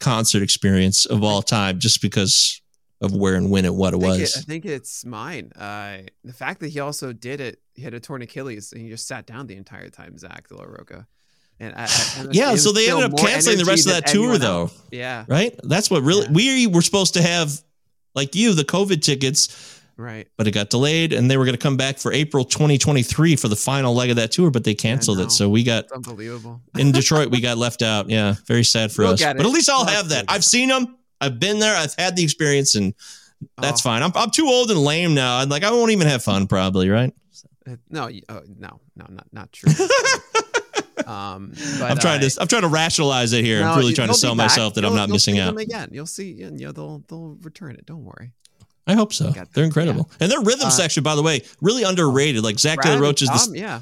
concert experience of all time, just because of where and when and what it I think, it, was. I think it's mine. Uh, the fact that he also did it, he had a torn Achilles and he just sat down the entire time, Zach De La Rocha. And I, I- yeah, so they ended up canceling the rest of that tour, though. else. Yeah, Right? That's what really Yeah. we were supposed to have, like you, the COVID tickets, right. but it got delayed, and they were going to come back for April 2023 for the final leg of that tour, but they canceled it. So we got It's unbelievable. in Detroit, we got left out. Yeah, very sad for us. But at least I'll We'll have that. I've seen them. I've been there. I've had the experience, and that's Oh, fine. I'm, I'm too old and lame now. I'm like I won't even have fun, probably. Right? uh, No, oh, no, no, not not true. um, I'm trying uh, to I'm trying to rationalize it here. no, I'm really trying to sell myself that I'm You'll- not you'll missing out. again. You'll see, you know, they'll they'll return it. Don't worry. I hope so. They're incredible, and their rhythm Uh, section, by the way, really underrated. Like Zach De Brad Roach is the Tom, yeah,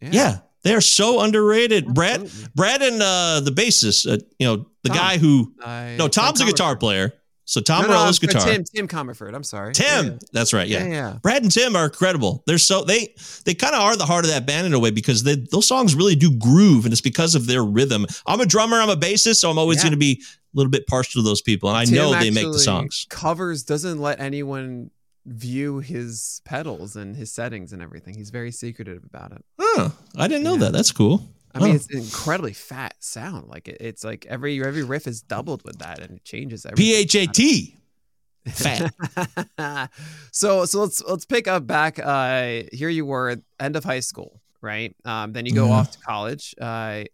yeah. They are so underrated. Brad, Absolutely. Brad, and uh, the bassist, uh, you know, the Tom. guy who I- no, Tom Tom's a guitar player. So Tom No, no, Morello's I'm guitar. Tim Tim Commerford. I'm sorry. Tim, Yeah, that's right. yeah, Yeah. yeah. Brad and Tim are incredible. They're so they they kind of are the heart of that band in a way because they, those songs really do groove, and it's because of their rhythm. I'm a drummer, I'm a bassist, so I'm always going to be a little bit partial to those people, and I Tim know they make the songs. Covers doesn't let anyone view his pedals and his settings and everything. He's very secretive about it. Huh, I didn't know that. That's cool. I mean, Oh. it's an incredibly fat sound. Like it, it's like every every riff is doubled with that, and it changes everything. P H A T. Fat. so so let's let's pick up back. Uh, here you were at end of high school, right? Um, then you go Mhm. off to college, uh,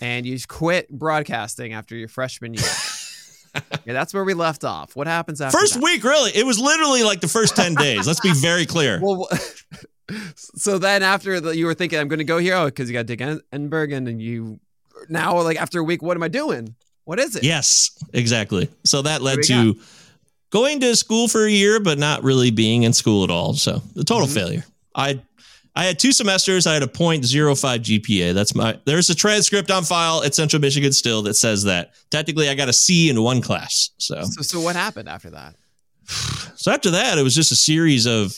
and you quit broadcasting after your freshman year. yeah, that's where we left off. What happens after First that? week, really. It was literally like the first 10 days. Let's be very clear. Well, so then after the, you were thinking, I'm going to go here, oh, because you got Dick En- Enbergen, and you now like after a week, what am I doing? What is it? Yes, exactly. So that led to going to school for a year, but not really being in school at all. So the total Mhm. failure. I I had two semesters. I had a 0.05 GPA. That's my. There's a transcript on file at Central Michigan still that says that. Technically, I got a C in one class. So So, so what happened after that? so after that, it was just a series of,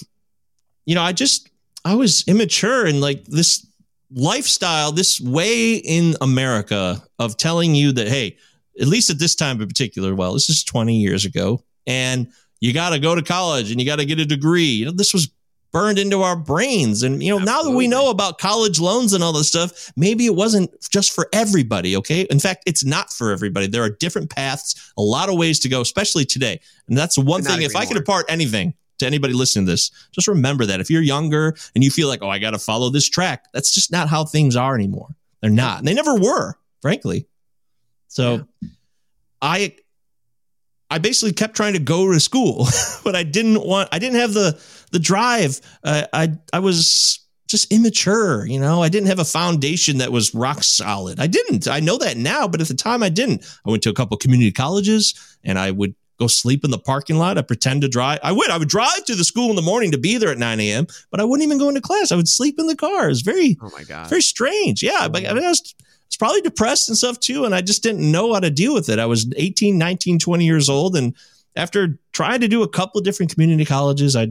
you know, I just I was immature and like this lifestyle, this way in America of telling you that, hey, at least at this time in particular, well, this is 20 years ago, and you got to go to college and you got to get a degree. You know, this was burned into our brains. And, you know, Absolutely. now that we know about college loans and all this stuff, maybe it wasn't just for everybody. Okay. In fact, it's not for everybody. There are different paths, a lot of ways to go, especially today. And that's one thing. If I could impart anything to anybody listening to this, just remember that if you're younger and you feel like, oh, I got to follow this track, that's just not how things are anymore. They're not. And they never were, frankly. So yeah. I I basically kept trying to go to school, but I didn't want I didn't have the the drive. Uh, I I was just immature, you know. I didn't have a foundation that was rock solid. I didn't. I know that now, but at the time I didn't. I went to a couple community colleges and I would go sleep in the parking lot. I pretend to drive. I would. I would drive to the school in the morning to be there at 9 a.m., but I wouldn't even go into class. I would sleep in the car. It's very, oh my God, very strange. Yeah. But I mean, I was, was probably depressed and stuff too. And I just didn't know how to deal with it. I was 18, 19, 20 years old. And after trying to do a couple of different community colleges, I,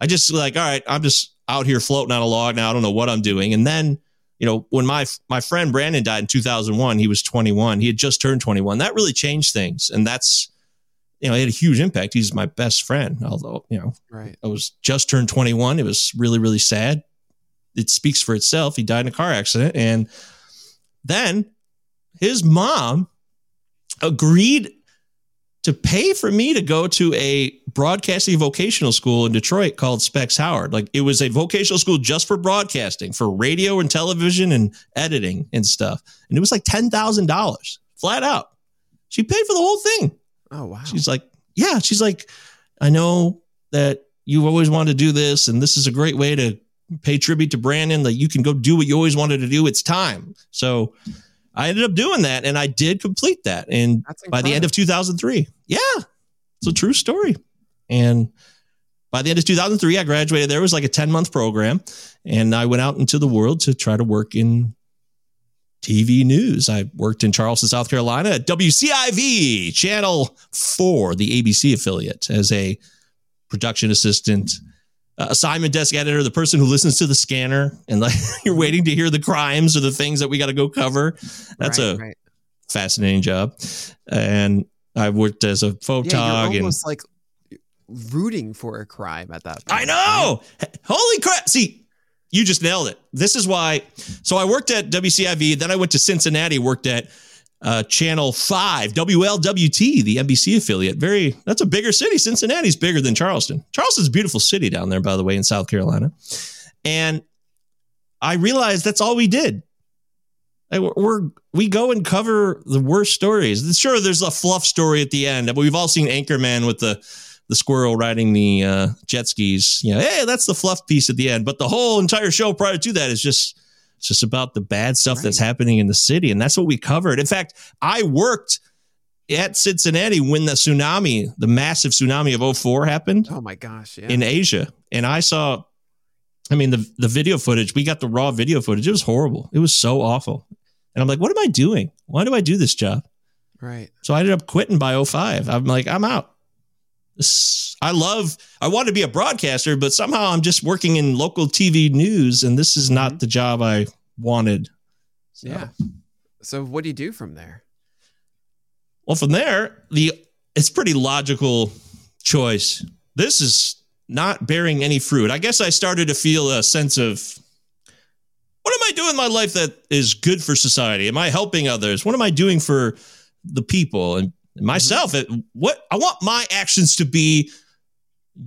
I just like, all right, I'm just out here floating on a log now. I don't know what I'm doing. And then, you know, when my my friend Brandon died in 2001, he was 21. He had just turned 21. That really changed things, and that's you know, it had a huge impact. He's my best friend, although you know, right. I was just turned 21. It was really really sad. It speaks for itself. He died in a car accident, and then his mom agreed to pay for me to go to a broadcasting vocational school in Detroit called Specs Howard. Like it was a vocational school just for broadcasting, for radio and television and editing and stuff. And it was like $10,000 flat out. She paid for the whole thing. Oh, wow. She's like, yeah, she's like, I know that you've always wanted to do this and this is a great way to pay tribute to Brandon that you can go do what you always wanted to do. It's time. So I ended up doing that and I did complete that. And by the end of 2003, yeah, it's a true story. And by the end of 2003, I graduated. There was like a 10 month program and I went out into the world to try to work in TV news. I worked in Charleston, South Carolina at WCIV, Channel 4, the ABC affiliate, as a production assistant uh, assignment desk editor, the person who listens to the scanner, and like you're waiting to hear the crimes or the things that we got to go cover. That's right, a right. fascinating job. And I worked as a photog yeah, you're almost and like rooting for a crime at that point. I know. Right? Holy crap. See, you just nailed it. This is why. So I worked at WCIV, then I went to Cincinnati, worked at uh, Channel 5, WLWT, the NBC affiliate. Very, that's a bigger city. Cincinnati's bigger than Charleston. Charleston's a beautiful city down there, by the way, in South Carolina. And I realized that's all we did. We're we go and cover the worst stories. Sure, there's a fluff story at the end. But we've all seen Anchorman with the the squirrel riding the uh, jet skis. You know, hey, that's the fluff piece at the end. But the whole entire show prior to that is just it's just about the bad stuff right. that's happening in the city. And that's what we covered. In fact, I worked at Cincinnati when the tsunami, the massive tsunami of 04 happened. Oh my gosh. Yeah. In Asia. And I saw, I mean, the, the video footage, we got the raw video footage. It was horrible. It was so awful. And I'm like, what am I doing? Why do I do this job? Right. So I ended up quitting by 05. I'm like, I'm out. I love, I want to be a broadcaster, but somehow I'm just working in local TV news and this is not mm-hmm. the job I wanted. So. Yeah. So what do you do from there? Well, from there, the it's pretty logical choice. This is not bearing any fruit. I guess I started to feel a sense of what am I doing in my life that is good for society? Am I helping others? What am I doing for the people? And myself mm-hmm. it, what i want my actions to be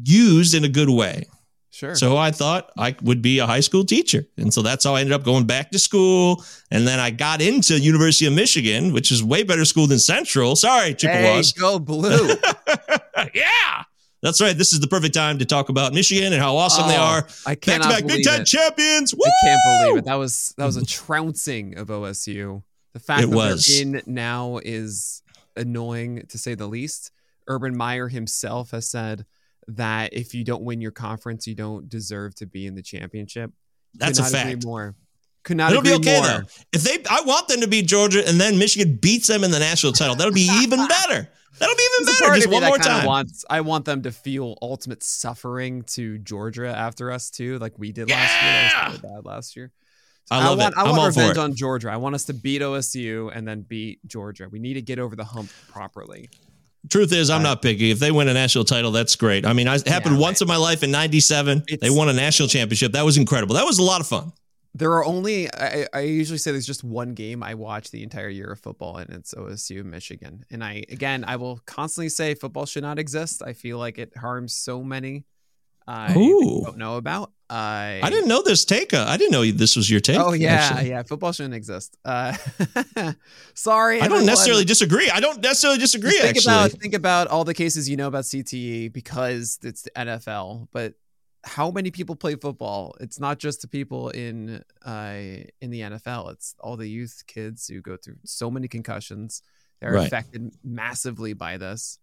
used in a good way sure so i thought i would be a high school teacher and so that's how i ended up going back to school and then i got into university of michigan which is way better school than central sorry chippewas hey, go blue yeah that's right. This is the perfect time to talk about Michigan and how awesome oh, they are. I can't back Big Ten champions. Woo! I can't believe it. That was that was a trouncing of OSU. The fact it that was. they're in now is annoying to say the least. Urban Meyer himself has said that if you don't win your conference, you don't deserve to be in the championship. That's a fact. More. Could not It'll be okay more. though. If they, I want them to beat Georgia, and then Michigan beats them in the national title. That'll be even better. That'll be even better. Just one more time. Wants, I want them to feel ultimate suffering to Georgia after us too, like we did yeah! last year. That was really bad last year. I love want, it. I I'm want all for revenge on Georgia. I want us to beat OSU and then beat Georgia. We need to get over the hump properly. Truth is, I'm Uh, not picky. If they win a national title, that's great. I mean, I, it happened Yeah, once in my life in '97. They won a national championship. That was incredible. That was a lot of fun. There are only I, I usually say there's just one game I watch the entire year of football, and it's OSU Michigan. And I again I will constantly say football should not exist. I feel like it harms so many. I Ooh. don't know about. I I didn't know this take. Uh, I didn't know this was your take. Oh yeah, actually. yeah. Football shouldn't exist. Uh, sorry, I don't necessarily disagree. I don't necessarily disagree. Just think actually, about think about all the cases you know about CTE because it's the NFL. But how many people play football? It's not just the people in uh, in the NFL. It's all the youth kids who go through so many concussions. They're Right. affected massively by this.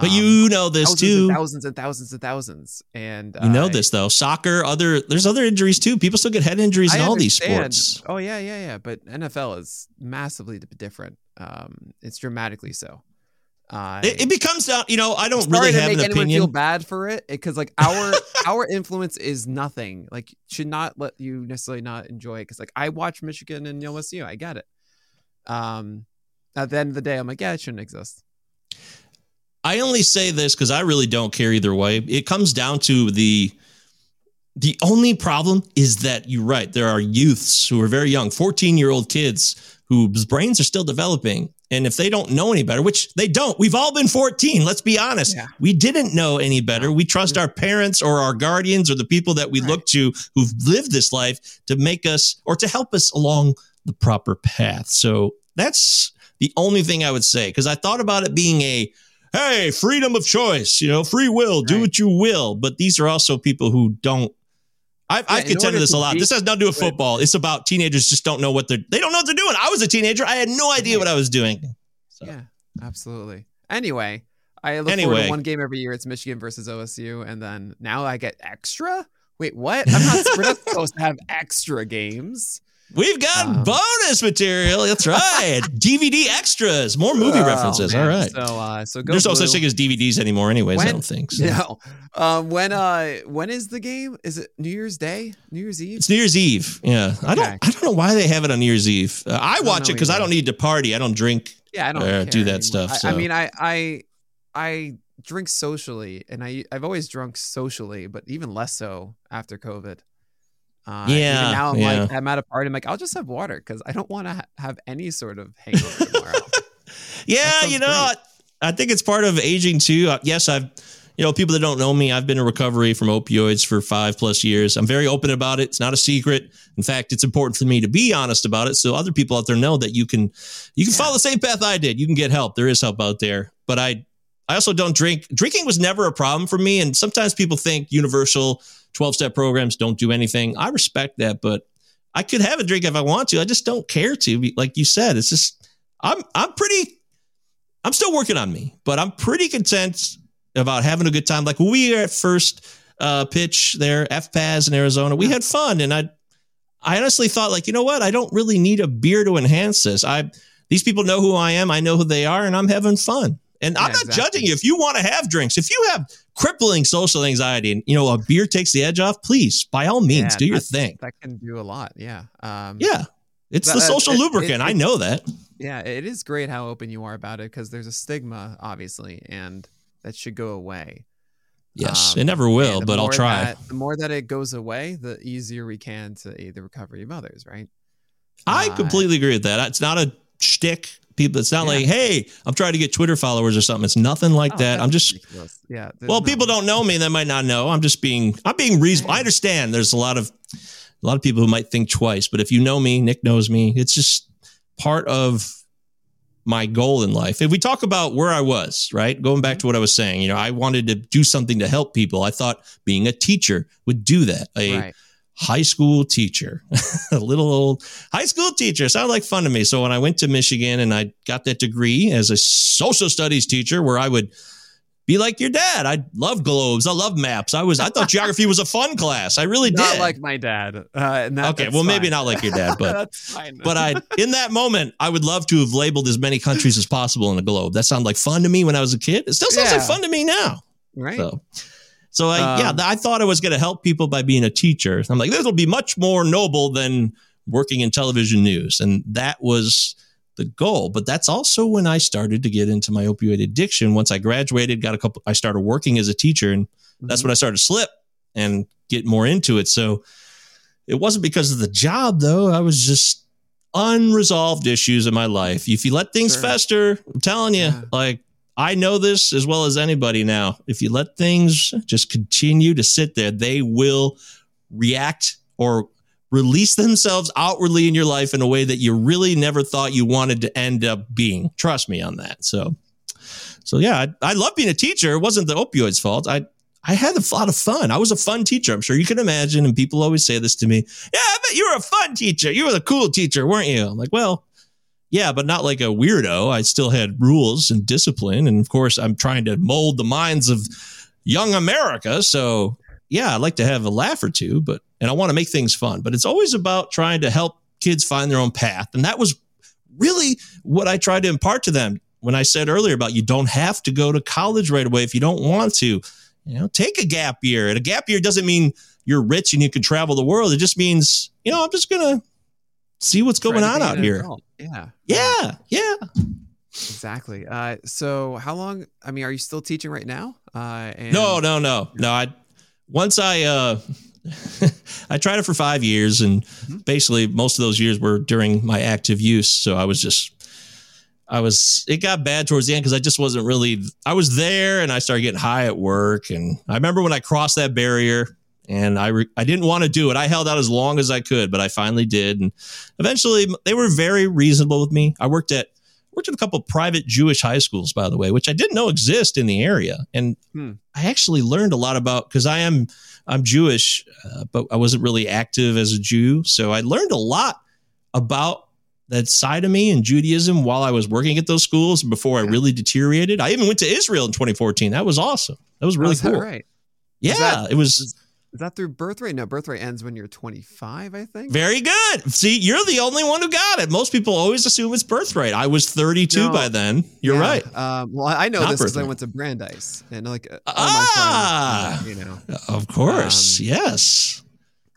But Um, you know this thousands too. and thousands and thousands and thousands. And You know uh, this though. Soccer, other there's other injuries too. People still get head injuries I in all these sports. Oh yeah, yeah, yeah. But NFL is massively different. Um, it's dramatically so. Uh, It, it becomes. You know, I don't really to have make an anyone feel bad for it because like our our influence is nothing. Like should not let you necessarily not enjoy it because like I watch Michigan and LSU. I get it. Um, at the end of the day, I'm like, yeah, it shouldn't exist. I only say this because I really don't care either way. It comes down to the the only problem is that you're right. There are youths who are very young, 14 year old kids whose brains are still developing. And if they don't know any better, which they don't, we've all been 14. Let's be honest. Yeah. We didn't know any better. We trust our parents or our guardians or the people that we Right. look to who've lived this life to make us or to help us along the proper path. So that's the only thing I would say. Because I thought about it being a hey, freedom of choice, you know, free will, do what you will. But these are also people who don't. I, Yeah, I in contended this a lot. be- This has nothing to do with football. It's about teenagers just don't know what they're. They don't know what they're doing. I was a teenager. I had no idea what I was doing. So. Yeah, absolutely. Anyway, I look forward Anyway. to one game every year. It's Michigan versus OSU, and then now I get extra. Wait, what? I'm not. we're not supposed to have extra games. We've got Um, bonus material. That's right. DVD extras, more movie Oh, references. man. All right. So, uh, so go There's no Blue. such thing as DVDs anymore, anyways. I don't think. So. No. Um, when uh, when is the game? Is it New Year's Day? New Year's Eve? It's New Year's Eve. Yeah, I don't. I don't know why they have it on New Year's Eve. Uh, I don't watch it because I don't need to party. I don't drink. Yeah, I don't uh, do that anymore. stuff, I, I mean, I I I drink socially, and I I've always drunk socially, but even less so after COVID. Uh, Yeah, now I'm yeah. like I'm at a party. I'm like I'll just have water because I don't want to ha- have any sort of hangover tomorrow. Yeah, you know, I, I think it's part of aging too. Uh, yes, I've, you know, people that don't know me, I've been in recovery from opioids for five plus years. I'm very open about it. It's not a secret. In fact, it's important for me to be honest about it, so other people out there know that you can, you can follow the same path I did. You can get help. There is help out there. But I, I also don't drink. Drinking was never a problem for me. And sometimes people think universal 12 step programs don't do anything. I respect that, but I could have a drink if I want to. I just don't care to. Like you said, it's just I'm I'm pretty I'm still working on me, but I'm pretty content about having a good time. Like we were at first uh, pitch there, FPAS in Arizona, we had fun, and I I honestly thought like you know what, I don't really need a beer to enhance this. I these people know who I am, I know who they are, and I'm having fun. And I'm not exactly. judging you if you want to have drinks. If you have crippling social anxiety, and you know a beer takes the edge off, please by all means Yeah, do your thing. That can do a lot. Yeah. Um, Yeah, it's But, the uh, social it- lubricant. it- I know that. Yeah, it is great how open you are about it because there's a stigma, obviously, and that should go away. Yes, Um, it never will, but I'll try. That, the more that it goes away, the easier we can to aid the recovery of others, right? I Uh, completely agree with that. It's not a shtick. People, it's not Yeah. like, hey, I'm trying to get Twitter followers or something. It's nothing like oh, that. I'm just ridiculous. yeah. well, no- people don't know me. and They might not know. I'm just being I'm being reasonable. I understand. There's a lot of a lot of people who might think twice, but if you know me, Nick knows me. It's just part of my goal in life. If we talk about where I was, right? Going back to mm-hmm. what I was saying, you know, I wanted to do something to help people. I thought being a teacher would do that. A Right. High school teacher, a little old high school teacher. Sounded like fun to me. So when I went to Michigan and I got that degree as a social studies teacher, where I would be like your dad. I love globes. I love maps. I was I thought geography was a fun class. I really Not did. Not like my dad. Uh, that, okay, well maybe not like your dad, but but I in that moment I would love to have labeled as many countries as possible in a globe. That sounded like fun to me when I was a kid. It still sounds like fun to me now. right. So, so I, yeah, Um, I thought I was going to help people by being a teacher. I'm like, this will be much more noble than working in television news. And that was the goal. But that's also when I started to get into my opioid addiction. Once I graduated, got a couple, I started working as a teacher, and that's Mm-hmm. when I started to slip and get more into it. So it wasn't because of the job, though. I was just unresolved issues in my life. If you let things Sure. fester, I'm telling you, Yeah. like, I know this as well as anybody now. If you let things just continue to sit there, they will react or release themselves outwardly in your life in a way that you really never thought you wanted to end up being. Trust me on that. So, so yeah, I, I love being a teacher. It wasn't the opioids' fault. I I had a lot of fun. I was a fun teacher. I'm sure you can imagine. And people always say this to me. Yeah, I bet you were a fun teacher. You were the cool teacher, weren't you? I'm like, well, yeah, but not like a weirdo. I still had rules and discipline. And of course, I'm trying to mold the minds of young America. So yeah, I'd like to have a laugh or two, but and I want to make things fun. But it's always about trying to help kids find their own path. And that was really what I tried to impart to them when I said earlier about you don't have to go to college right away if you don't want to. You know, take a gap year. And a gap year doesn't mean you're rich and you can travel the world. It just means, you know, I'm just gonna see what's going on out here. adult. Yeah. Yeah, yeah. Exactly. Uh, so how long? I mean, are you still teaching right now? Uh, and No, no, no, no. I once I uh I tried it for five years, and basically most of those years were during my active use. So I was just, I was. It got bad towards the end because I just wasn't really. I was there, and I started getting high at work, and I remember when I crossed that barrier. And I, re- I didn't want to do it. I held out as long as I could, but I finally did. And eventually, they were very reasonable with me. I worked at worked at a couple of private Jewish high schools, by the way, which I didn't know exist in the area. And Hmm. I actually learned a lot about because I am I'm Jewish, uh, but I wasn't really active as a Jew, so I learned a lot about that side of me and Judaism while I was working at those schools before I really deteriorated. I even went to Israel in 2014. That was awesome. That was really cool. right? Yeah, that- it was Is that through birthright? No, birthright ends when you're 25, I think. very good. See, you're the only one who got it. Most people always assume it's birthright. I was 32 No. by then. You're Yeah. right. Um, well, I know Not this because I went to Brandeis, and like uh, all Ah! my friends, you know, Of course. Um, yes.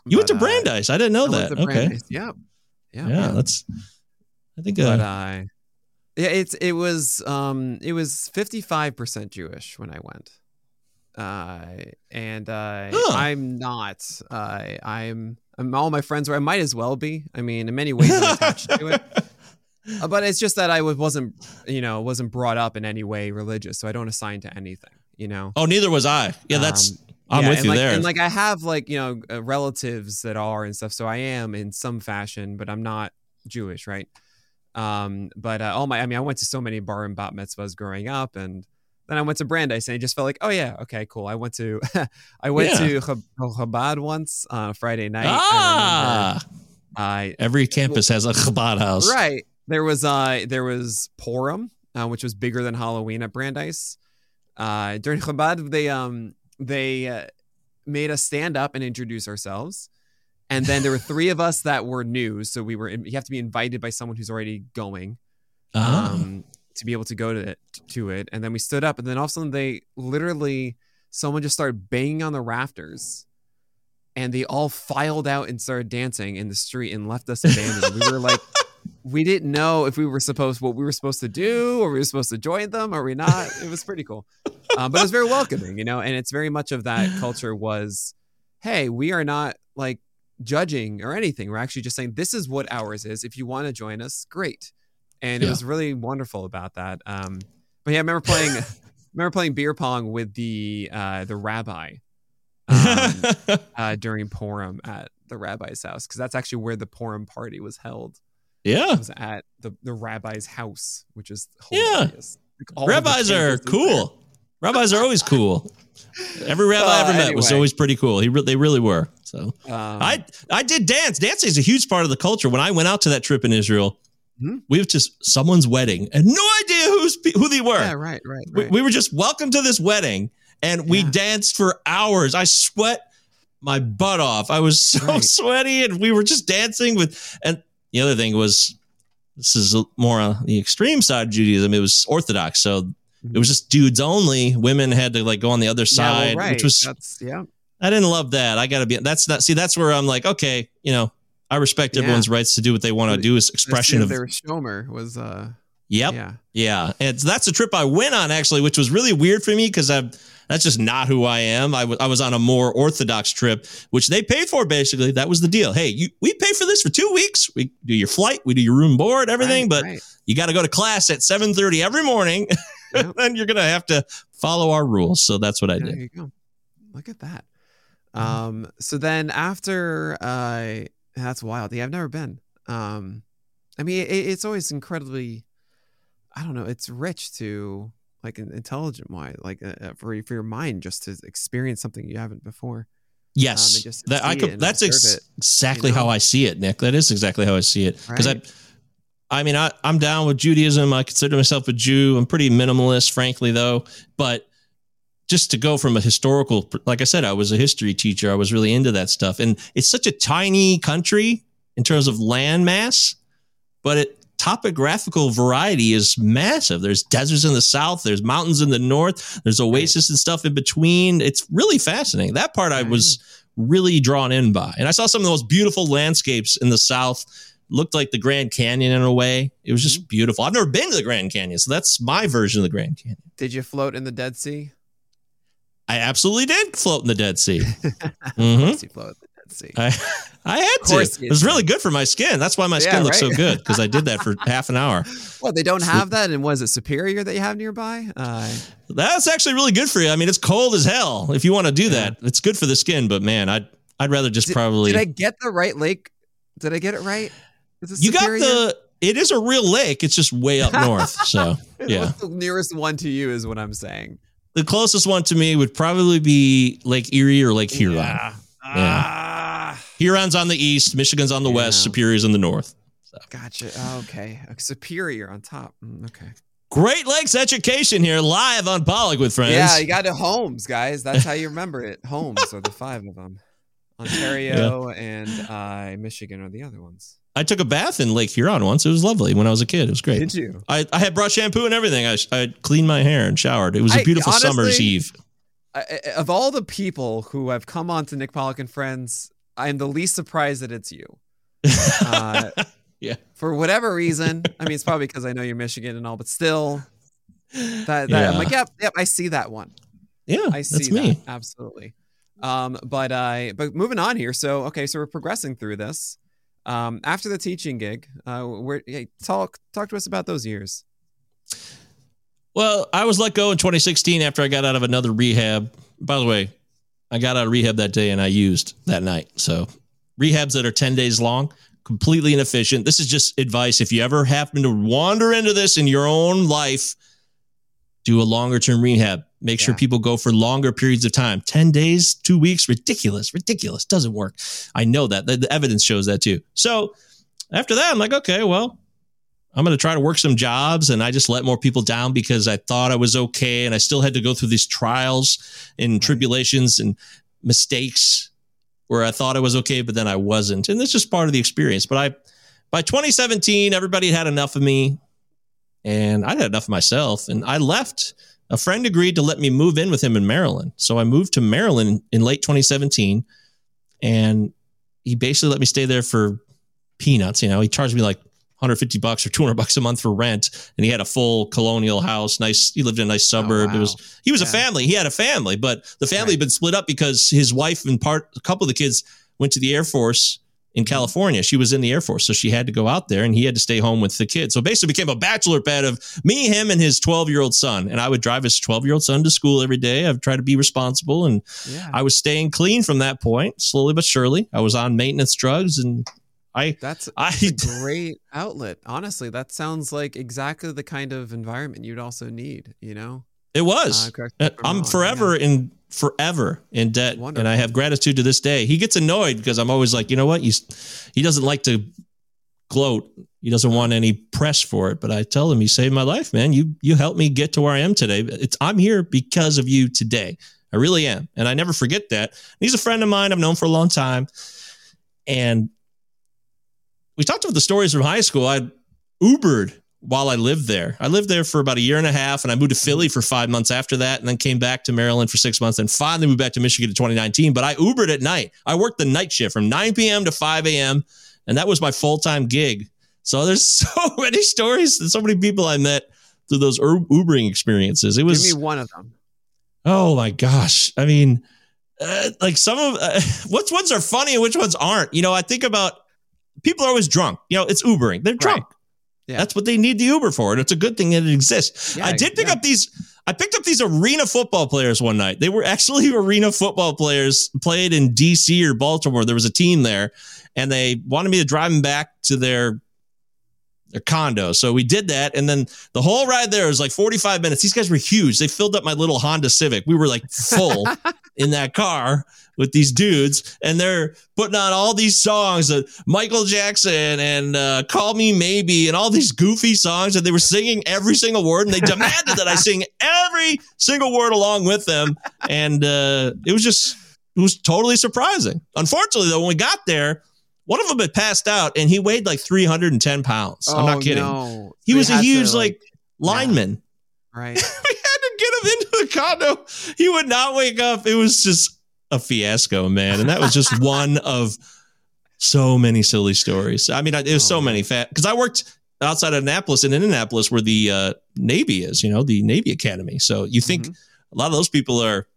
You went to but, uh, Brandeis. I didn't know I that. Okay. Yeah, yeah, Yeah, that's I think But uh, uh, yeah, it's it was um it was 55 percent Jewish when I went, uh, and uh, Huh. I'm not. Uh, I'm I'm all my friends were. I might as well be. I mean, in many ways, I'm attached to it. Uh, but it's just that I was, wasn't, you know, wasn't brought up in any way religious, so I don't assign to anything, you know. Oh, neither was I. Yeah, that's Um, I'm yeah, with you like, there. And like I have like you know uh, relatives that are and stuff, so I am in some fashion, but I'm not Jewish, right? Um, but uh, all my, I mean, I went to so many bar and bat mitzvahs growing up, and then I went to Brandeis, and I just felt like, oh yeah, okay, cool. I went to, I went Yeah. to Chab- Chabad once on a Friday night. ah, I remember. every campus has a Chabad house. Right there was uh there was Purim, uh, which was bigger than Halloween at Brandeis. Uh, during Chabad, they um they uh, made us stand up and introduce ourselves. And then there were three of us that were new, so we were. You have to be invited by someone who's already going Ah. um, to be able to go to it. To it, and then we stood up, and then all of a sudden they literally someone just started banging on the rafters, and they all filed out and started dancing in the street and left us abandoned. we were like, we didn't know if we were supposed what we were supposed to do, or we were supposed to join them, or we not. It was pretty cool, um, but it was very welcoming, you know. And it's very much of that culture was, hey, we are not like judging or anything. We're actually just saying this is what ours is. If you want to join us, great. And it was really wonderful about that. Um, but yeah, I remember playing, remember playing beer pong with the uh, the rabbi um, uh, during Purim at the rabbi's house because that's actually where the Purim party was held. yeah. It was at the, the rabbi's house, which is Yeah. Like, all of the Rabbis are cool. Rabbis are always cool. Every rabbi I Uh, ever met was always pretty cool. He re- they really were. So. Um, I I did dance. Dancing is a huge part of the culture. When I went out to that trip in Israel, Hmm? we have just someone's wedding and no idea who's who they were. yeah, right, right, We, right. we were just welcome to this wedding and we Yeah. danced for hours. I sweat my butt off. I was so Right. sweaty and we were just dancing with and the other thing was this is more on the extreme side of Judaism. It was Orthodox. So it was just dudes only. Women had to like go on the other Yeah, well, side, right. which was that's yeah. I didn't love that. I gotta be that's not see, that's where I'm like, okay, you know, I respect Yeah. everyone's rights to do what they want to do. Is expression of their Schomer was uh yep, yeah. yeah. And that's a trip I went on actually, which was really weird for me because I that's just not who I am. I I was on a more orthodox trip, which they paid for basically. That was the deal. Hey, you we pay for this for two weeks. We do your flight, we do your room board, everything, Right, but right. you got to go to class at seven thirty every morning. Yep. and you're gonna have to follow our rules. So that's what I there did. you go. Look at that. Um so then after uh that's wild. Yeah, I've never been. Um I mean it, it's always incredibly I don't know, it's rich to like in- intelligent wise, like uh, uh, for for your mind just to experience something you haven't before. Yes, and just that I could. That's ex- it, exactly you know? how I see it, Nick. That is exactly how I see it. Because Right. I, I mean, I, I'm down with Judaism. I consider myself a Jew. I'm pretty minimalist, frankly, though. But just to go from a historical, like I said, I was a history teacher. I was really into that stuff, and it's such a tiny country in terms of land mass, but it topographical variety is massive. There's deserts in the south, there's mountains in the north, there's oasis and stuff in between. It's really fascinating. That part I was really drawn in by. And I saw some of the most beautiful landscapes in the south. Looked like the Grand Canyon in a way. It was just mm-hmm. beautiful. I've never been to the Grand Canyon, so that's my version of the Grand Canyon. Did you float in the Dead Sea? I absolutely did float in the Dead Sea. Hmm course you float in the Dead Sea. I, I had to. It was really good for my skin. That's why my Yeah, skin looks so good because I did that for half an hour. Well, they don't have that, and was it Superior that you have nearby? Uh, That's actually really good for you. I mean, it's cold as hell. If you want to do Yeah. that, it's good for the skin. But man, I'd I'd rather just did, probably. did I get the right lake? Did I get it right? You got the. It is a real lake. It's just way up north. So yeah, the nearest one to you is what I'm saying. The closest one to me would probably be Lake Erie or Lake Huron. Yeah. Ah, Huron's on the east, Michigan's on the west, Superior's in the north. gotcha. Okay. Superior on top. Mm, Okay. Great Lakes education here, live on Pollack with friends. Yeah, you got to Homes, guys. That's how you remember it. Homes are the five of them. Ontario and uh, Michigan are the other ones. I took a bath in Lake Huron once. It was lovely when I was a kid. It was great. Did you? I, I had brought shampoo and everything. I, I cleaned my hair and showered. It was a beautiful honestly- summer's eve. I, I- of all the people who have come on to Nick Pollack and Friends, I'm the least surprised that it's you. Uh, Yeah. For whatever reason, I mean, it's probably because I know you're Michigan and all, but still, that, that Yeah. I'm like, yep, yep, I see that one. yeah, I see that's that me. absolutely. Um, but uh, but moving on here. So okay, so we're progressing through this. Um, after the teaching gig, uh, where hey, talk talk to us about those years. Well, I was let go in 2016 after I got out of another rehab. By the way, I got out of rehab that day and I used that night. So rehabs that are 10 days long, completely inefficient. This is just advice. If you ever happen to wander into this in your own life, do a longer term rehab. Make sure people go for longer periods of time. 10 days, two weeks, ridiculous, ridiculous. Doesn't work. I know that. The, the evidence shows that too. So after that, I'm like, okay, well, I'm going to try to work some jobs. And I just let more people down because I thought I was okay. And I still had to go through these trials and tribulations and mistakes where I thought I was okay, but then I wasn't. And that's just part of the experience. But I, by 2017, everybody had enough of me and I had enough of myself. And I left. A friend agreed to let me move in with him in Maryland. So I moved to Maryland in late 2017 and he basically let me stay there for peanuts. You know, he charged me like 150 bucks or 200 bucks a month for rent. And he had a full colonial house. Nice. He lived in a nice oh, suburb. Oh, wow. It was, he was a family. He had a family, but the family Right. had been split up because his wife and part, a couple of the kids went to the Air Force in Mm-hmm. California. She was in the Air Force. So she had to go out there and he had to stay home with the kids. So basically became a bachelor pad of me, him, and his 12 year old son. And I would drive his 12 year old son to school every day. I've tried to be responsible and Yeah, I was staying clean from that point, slowly but surely. I was on maintenance drugs and I, that's I, a great outlet. Honestly, that sounds like exactly the kind of environment you'd also need. You know, it was. Uh, Uh, I'm forever in forever in debt, and I have gratitude to this day. He gets annoyed because I'm always like, you know what? You, he doesn't like to gloat. He doesn't want any press for it. But I tell him, you saved my life, man. You you helped me get to where I am today. It's I'm here because of you today. I really am, and I never forget that. He's a friend of mine. I've known for a long time, and we talked about the stories from high school. I Ubered while I lived there. I lived there for about a year and a half, and I moved to Philly for five months after that, and then came back to Maryland for six months, and finally moved back to Michigan in 2019. But I Ubered at night. I worked the night shift from 9 p.m. to 5 a.m. and that was my full time gig. So there's so many stories and so many people I met through those Ubering experiences. It was give me one of them. Oh my gosh! I mean, uh, like some of uh, which ones are funny and which ones aren't. You know, I think about people are always drunk. You know, it's Ubering. They're drunk. Right. Yeah. That's what they need the Uber for. And it's a good thing that it exists. Yeah, I did pick yeah. up these, I picked up these arena football players one night. They were actually arena football players played in DC or Baltimore. There was a team there and they wanted me to drive them back to their their condo. So we did that. And then the whole ride there was like 45 minutes. These guys were huge. They filled up my little Honda Civic. We were like full in that car with these dudes. And they're putting on all these songs that Michael Jackson and uh, Call Me Maybe and all these goofy songs. And they were singing every single word. And they demanded that I sing every single word along with them. And uh, it was just, it was totally surprising. Unfortunately, though, when we got there, one of them had passed out and he weighed like 310 pounds. Oh, I'm not oh, kidding. No. He was a huge, to, like, like, lineman. Yeah. Right. we had to get him into the condo. He would not wake up. It was just a fiasco, man. And that was just one of so many silly stories. I mean, it was oh, so many fat because I worked outside of Annapolis and in Annapolis where the uh, Navy is, you know, the Navy Academy. So you think mm-hmm. a lot of those people are,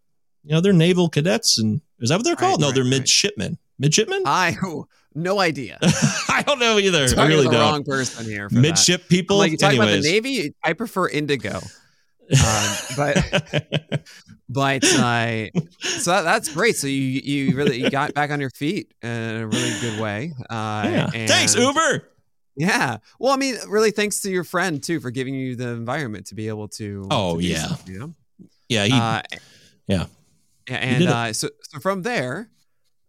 you know, they're naval cadets and is that what they're called? Right, no, right, they're midshipmen. Right. Midshipmen? I no idea. I don't know either. I really the don't. Wrong person here. Midship that. people. Like you talking about the Navy, I prefer Indigo. um, but but uh, so that, that's great. So you you really you got back on your feet in a really good way. Uh, yeah. And, Thanks, Uber. Yeah. Well, I mean, really, thanks to your friend too for giving you the environment to be able to. Oh to yeah. you know? Yeah. He, uh, yeah. And uh, so so from there,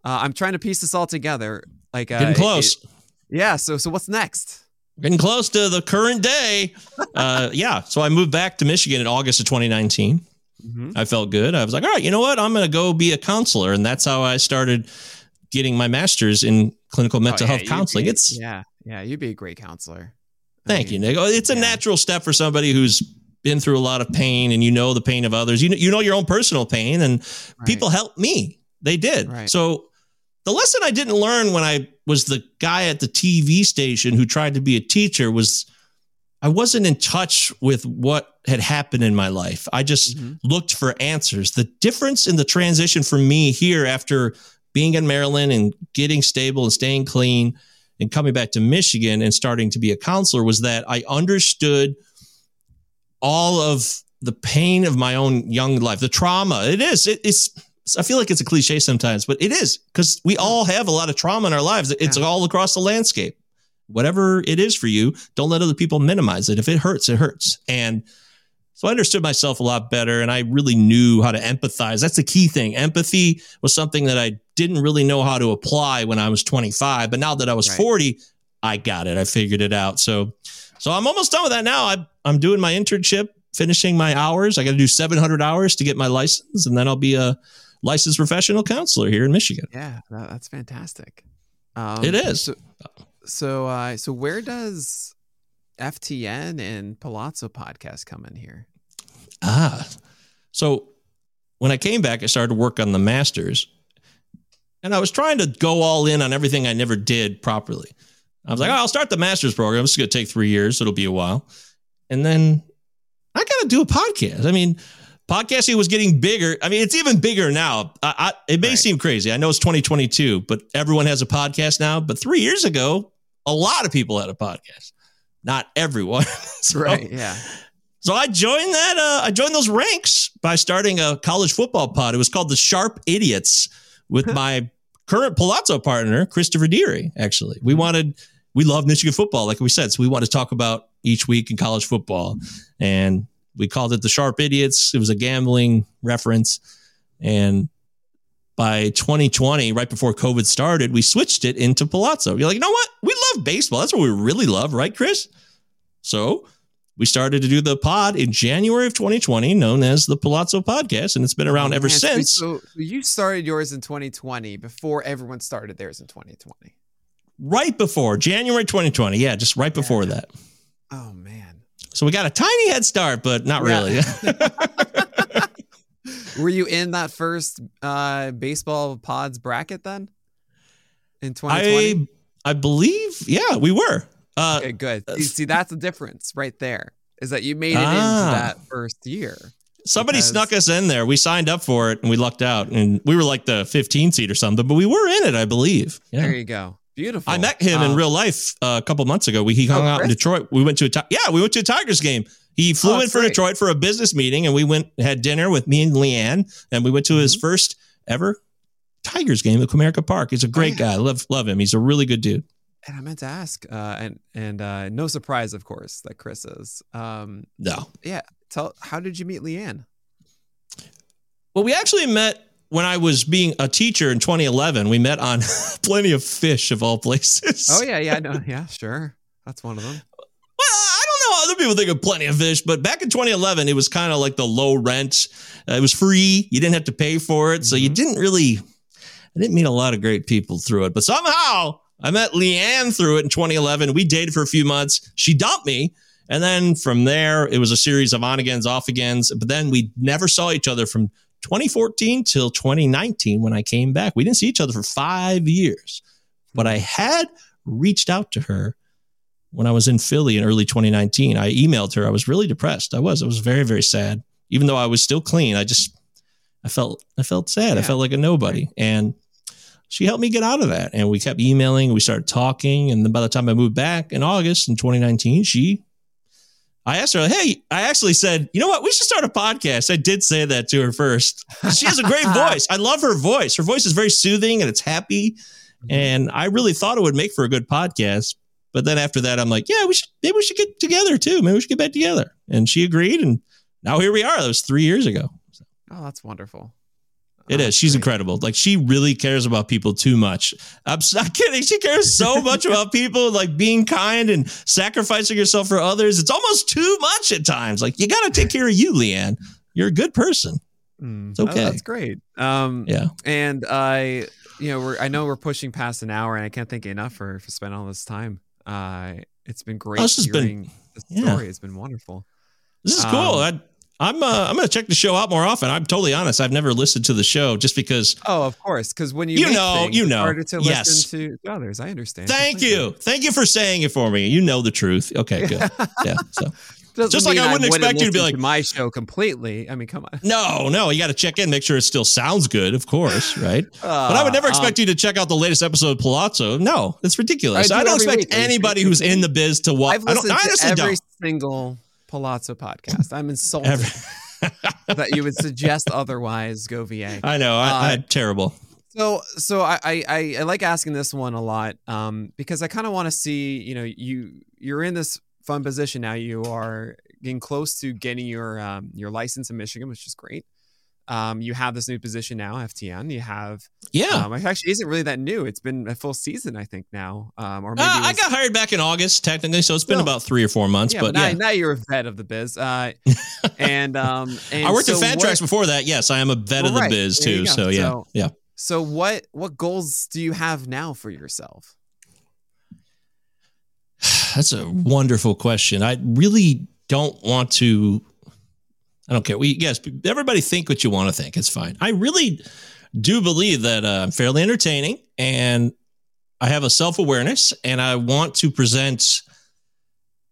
uh, I'm trying to piece this all together. Like uh, getting close. It, yeah. So so what's next? Getting close to the current day. uh, yeah. So I moved back to Michigan in August of 2019. Mm-hmm. I felt good. I was like, all right, you know what? I'm going to go be a counselor, and that's how I started getting my master's in clinical mental oh, yeah, health counseling. Be, it's yeah, yeah. You'd be a great counselor. Thank I mean, you, Nick. Oh, it's a yeah. natural step for somebody who's been through a lot of pain, and you know the pain of others. You know, you know your own personal pain, and right. people helped me. They did. Right. So the lesson I didn't learn when I was the guy at the TV station who tried to be a teacher was I wasn't in touch with what had happened in my life. I just mm-hmm. looked for answers. The difference in the transition for me here after being in Maryland and getting stable and staying clean and coming back to Michigan and starting to be a counselor was that I understood all of the pain of my own young life, the trauma. It is. It, it's I feel like it's a cliche sometimes, but it is because we all have a lot of trauma in our lives. It's yeah. all across the landscape. Whatever it is for you, don't let other people minimize it. If it hurts, it hurts. And so I understood myself a lot better and I really knew how to empathize. That's the key thing. Empathy was something that I didn't really know how to apply when I was 25, but now that I was right. 40, I got it. I figured it out. So so I'm almost done with that now. I I'm doing my internship, finishing my hours. I got to do 700 hours to get my license and then I'll be a licensed professional counselor here in Michigan. Yeah, that's fantastic. Um, it is. So, so, uh, so where does FTN and Pallazzo podcast come in here? Ah, so when I came back, I started to work on the masters, and I was trying to go all in on everything I never did properly. I was like, oh, I'll start the master's program. It's going to take three years. It'll be a while. And then I got to do a podcast. I mean, podcasting was getting bigger. I mean, it's even bigger now. I, I, it may right. seem crazy. I know it's 2022, but everyone has a podcast now. But three years ago, a lot of people had a podcast. Not everyone. so, right. Yeah. So I joined that. Uh, I joined those ranks by starting a college football pod. It was called the Sharp Idiots with my current Pallazzo partner, Christopher Deary. Actually, we mm-hmm. wanted, we love Michigan football, like we said. So we want to talk about each week in college football. And we called it the Sharp Idiots. It was a gambling reference. And by 2020, right before COVID started, we switched it into Pallazzo. You're like, you know what? We love baseball. That's what we really love, right, Chris? So we started to do the pod in January of 2020, known as the Pallazzo Podcast, and it's been around oh, ever man. since. So you started yours in 2020 before everyone started theirs in 2020. Right before January 2020. Yeah, just right before that. Oh, man. So we got a tiny head start, but not really. Were you in that first uh, baseball pods bracket then? In 2020? I believe, yeah, we were. Uh, Okay, good. See, see, that's the difference right there. Is that you made it Ah. into that first year? somebody because- snuck us in there. We signed up for it and we lucked out, and we were like the 15 seat or something, but we were in it, I believe. Yeah. There you go. Beautiful. I met him in Um, real life uh, a couple months ago. We he hung Oh, out in Detroit. We went to a yeah, we went to a Tigers game. He flew Oh, in that's for great. Detroit for a business meeting, and we went had dinner with me and Leanne, and we went to his Mhm. first ever Tigers game at Comerica Park. He's a great yeah. guy. I love love him. He's a really good dude. And I meant to ask, uh, and and uh, no surprise, of course, that Chris is. Um, No, Yeah. tell how did you meet Leanne? well, we actually met when I was being a teacher in 2011. We met on Plenty of Fish of all places. Oh yeah, yeah, I know, yeah, sure, that's one of them. Well, I don't know. How other people think of plenty of fish, but back in 2011, it was kind of like the low rent. Uh, it was free. You didn't have to pay for it. So you Mhm. didn't really, I didn't meet a lot of great people through it. But somehow I met Leanne through it in 2011. We dated for a few months. She dumped me. And then from there, it was a series of on agains, off agains. But then we never saw each other from 2014 till 2019 when I came back. We didn't see each other for five years. But I had reached out to her when I was in Philly in early 2019. I emailed her. I was really depressed. I was. I was very, very sad. Even though I was still clean, I just I felt I felt sad. I felt like a nobody. And she helped me get out of that. And we kept emailing. We started talking. And then by the time I moved back in August in 2019, she I asked her, hey, I actually said, you know what? We should start a podcast. I did say that to her first. She has a great voice. I love her voice. Her voice is very soothing and it's happy. Mm-hmm. And I really thought it would make for a good podcast. But then after that, I'm like, yeah, we should maybe we should get together too. Maybe we should get back together. And she agreed. And now here we are. That was three years ago. Oh, that's wonderful. It Oh, is. She's great. incredible. Like she really cares about people too much. I'm not kidding. She cares so much about people, like being kind and sacrificing yourself for others. It's almost too much at times. Like you got to take care of you, Leanne. You're a good person. Mm, It's oh, okay. that's great. Um, Yeah. and I, you know, we're I know we're pushing past an hour, and I can't thank you enough for for spending all this time. Uh, it's been great this has been- hearing the yeah. story. It's been wonderful. This is cool. Um, I, I'm uh, I'm gonna check the show out more often. I'm totally honest. I've never listened to the show just because. Oh, of course, because when you You know, things, you it's know. harder to Yes. listen to others. I understand. Thank completely. you, thank you for saying it for me. You know the truth. Okay, good. Yeah. So Doesn't Just like I wouldn't expect you to be like- my show completely. I mean, come on. no, no, you got to check in, make sure it still sounds good, of course, right? But I would never Uh, expect you to check out the latest episode of Pallazzo. No, it's ridiculous. I I, do don't expect week. Anybody who's in the biz to Um, watch. I've I don't. listened I honestly to every don't. single Pallazzo podcast. I'm insulted Every- that you would suggest otherwise. Govier. I know. I, Uh, I'm terrible. So, so I, I, I, I like asking this one a lot, um, because I kind of want to see, you know, you, you're in this fun position now. You are getting close to getting your, um, your license in Michigan, which is great. Um, you have this new position now, FTN. You have, Yeah. um, it actually isn't really that new. It's been a full season, I think now, um, or maybe Uh, it I got hired back in August, technically, so it's been Still. about three or four months. yeah, but yeah, now you're a vet of the biz. Uh, and, um, and I worked so at Fan what- Tracks before that. Yes, I am a vet of the right. biz There too. So yeah, So- yeah. So what, what goals do you have now for yourself? That's a wonderful question. I really don't want to. I don't care. We yes, everybody think what you want to think. It's fine. I really do believe that uh, I'm fairly entertaining and I have a self awareness and I want to present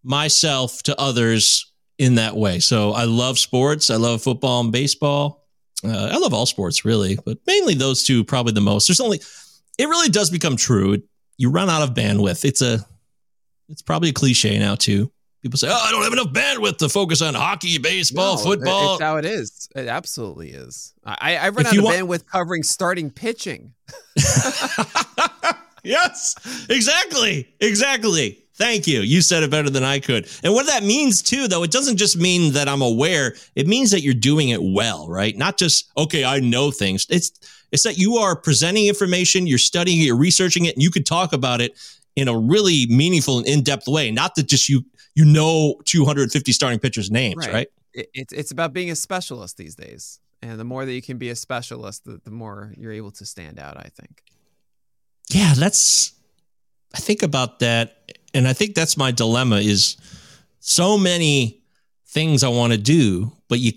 myself to others in that way. So I love sports. I love football and baseball. Uh, I love all sports really, but mainly those two probably the most. There's only it really does become true. You run out of bandwidth. It's a it's probably a cliche now too. People say, "Oh, I don't have enough bandwidth to focus on hockey, baseball, No, football." It's how it is. It absolutely is. I, I run If out of want- bandwidth covering starting pitching. yes, exactly, exactly. Thank you. You said it better than I could. And what that means too, though, it doesn't just mean that I'm aware. It means that you're doing it well, right? Not just okay, I know things. It's it's that you are presenting information, you're studying it, you're researching it, and you could talk about it in a really meaningful and in-depth way. Not that just you you know 250 starting pitchers' names, Right. right? It, it's it's about being a specialist these days, and the more that you can be a specialist, the, the more you're able to stand out. I think. yeah that's i think about that and i think that's my dilemma is so many things i want to do but you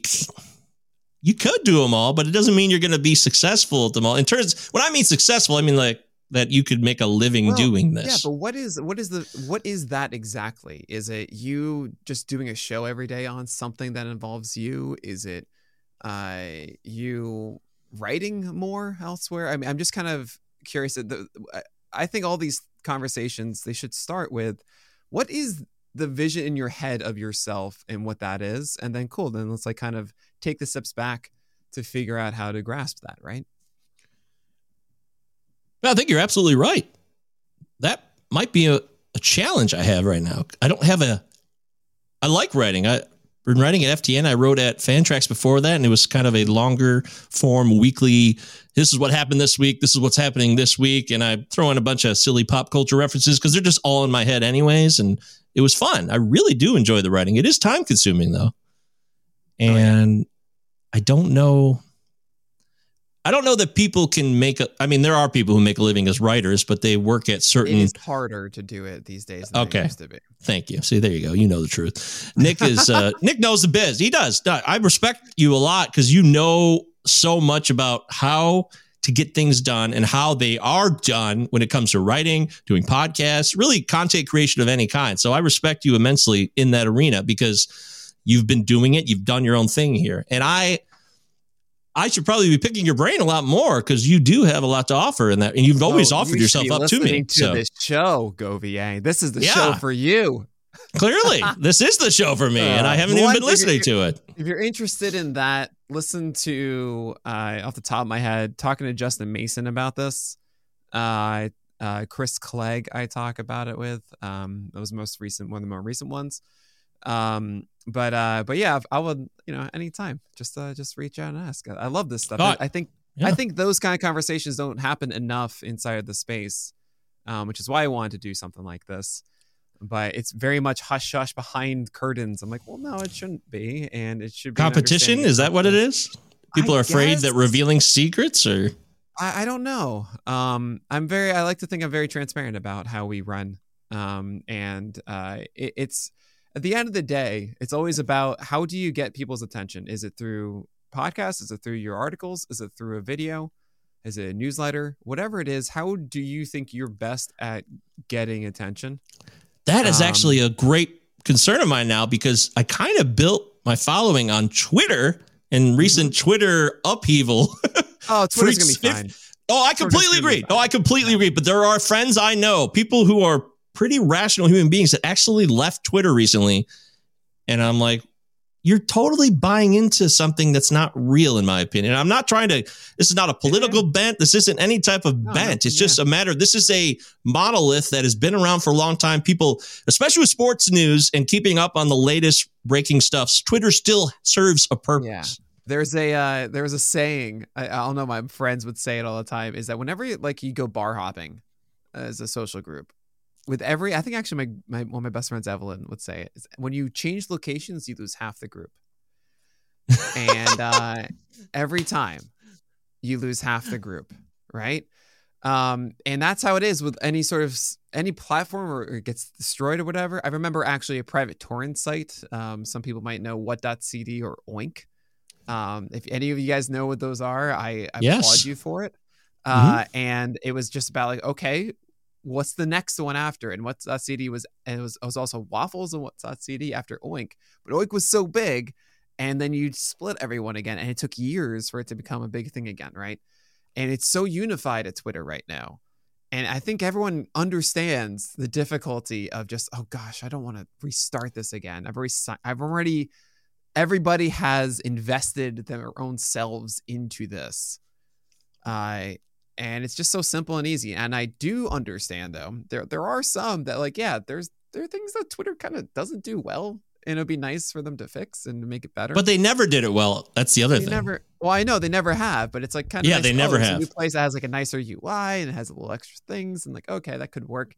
you could do them all but it doesn't mean you're going to be successful at them all in terms when i mean successful i mean like that you could make a living Well, doing this. Yeah, but what is what is the what is that exactly? Is it you just doing a show every day on something that involves you? Is it uh you writing more elsewhere? I mean, I'm just kind of curious. that The, I- I think all these conversations they should start with what is the vision in your head of yourself and what that is, and then cool. Then let's like kind of take the steps back to figure out how to grasp that, right? I think you're absolutely right. That might be a, a challenge I have right now. I don't have a. I like writing. I been writing at FTN. I wrote at Fantrax before that, and it was kind of a longer form weekly. This is what happened this week. This is what's happening this week, and I throw in a bunch of silly pop culture references because they're just all in my head, anyways. And it was fun. I really do enjoy the writing. It is time consuming though, oh, yeah. and I don't know. I don't know that people can make a. I mean, there are people who make a living as writers, but they work at It certain. is harder to do it these days than Okay. used to be. Thank you. See, there you go. You know the truth. Nick is uh, Nick knows the biz. He does. I respect you a lot because you know so much about how to get things done and how they are done when it comes to writing, doing podcasts, really content creation of any kind. So I respect you immensely in that arena because you've been doing it. You've done your own thing here, and I. I should probably be picking your brain a lot more because you do have a lot to offer in that, and you've always Oh, offered you yourself up to me. To so this show, Govier. This is the Yeah. show for you. clearly, this is the show for me, and I Uh, haven't even been listening to it. If you're interested in that, listen to uh, off the top of my head talking to Justin Mason about this. Uh, uh, Chris Clegg, I talk about it with. Um, that was most recent, one of the more recent ones. Um, but uh, but yeah, I would you know anytime just uh, just reach out and ask. I love this stuff. Oh, I think yeah. I think those kind of conversations don't happen enough inside the space, um, which is why I wanted to do something like this. But it's very much hush hush behind curtains. I'm like, well, no, it shouldn't be, and it should be Competition is that what it is? People I are afraid that revealing secrets, or I, I don't know. Um, I'm very. I like to think I'm very transparent about how we run. Um, and uh, it, it's at the end of the day, it's always about how do you get people's attention? Is it through podcasts? Is it through your articles? Is it through a video? Is it a newsletter? Whatever it is, how do you think you're best at getting attention? that is Um, actually a great concern of mine now because I kind of built my following on Twitter and recent Twitter upheaval. Oh, Twitter's gonna be Freaks- fine. oh, I completely agree. Oh, I completely agree. But there are friends I know, people who are pretty rational human beings that actually left Twitter recently, and I'm like. You're totally buying into something that's not real, in my opinion. I'm not trying to. This is not a political bent. This isn't any type of No, bent. It's yeah. just a matter. This is a monolith that has been around for a long time. People, especially with sports news and keeping up on the latest breaking stuff, Twitter still serves a purpose. Yeah. There's a uh, there's a saying I, I don't know my friends would say it all the time is that whenever you, like you go bar hopping as a social group with every I think actually my, my one of my best friends Evelyn would say it is when you change locations you lose half the group and uh, every time you lose half the group right um, and that's how it is with any sort of any platform or it gets destroyed or whatever. I remember actually a private torrent site. Um, some people might know what.cd or Oink. Um, if any of you guys know what those are, I, I Yes. applaud you for it. Uh, and it was just about like, okay, what's the next one after? And what's.cd was, and it was, it was also waffles and what's.cd after Oink. But Oink was so big, and then you split everyone again, and it took years for it to become a big thing again, right? And it's so unified at Twitter right now. And I think everyone understands the difficulty of just, oh gosh, I don't want to restart this again. I've already, I've already, everybody has invested their own selves into this. Uh, and it's just so simple and easy. And I do understand though, there there are some that like, yeah, there's there are things that Twitter kind of doesn't do well. And it'd be nice for them to fix and to make it better. But they never did it well. That's the other They thing. never. Well, I know they never have, but it's like kind of Yeah, nice, they never oh, it's a have. new place that has like a nicer UI and it has a little extra things and like okay, that could work.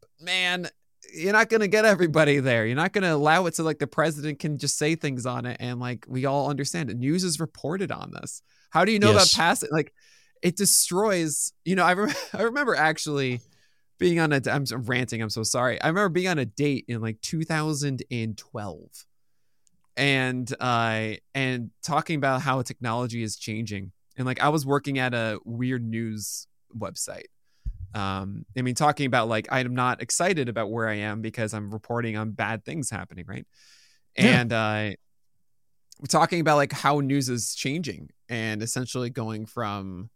But man, you're not gonna get everybody there. You're not gonna allow it so like the president can just say things on it and like we all understand it. News is reported on this. How do you know Yes. about passing? Like it destroys. You know, I rem- I remember actually being on a. I'm so- ranting. I'm so sorry. I remember being on a date in like 2012 and uh and talking about how technology is changing and like i was working at a weird news website Um, I mean, talking about like I'm not excited about where I am because I'm reporting on bad things happening, right? Yeah. And uh, we're talking about like how news is changing and essentially going from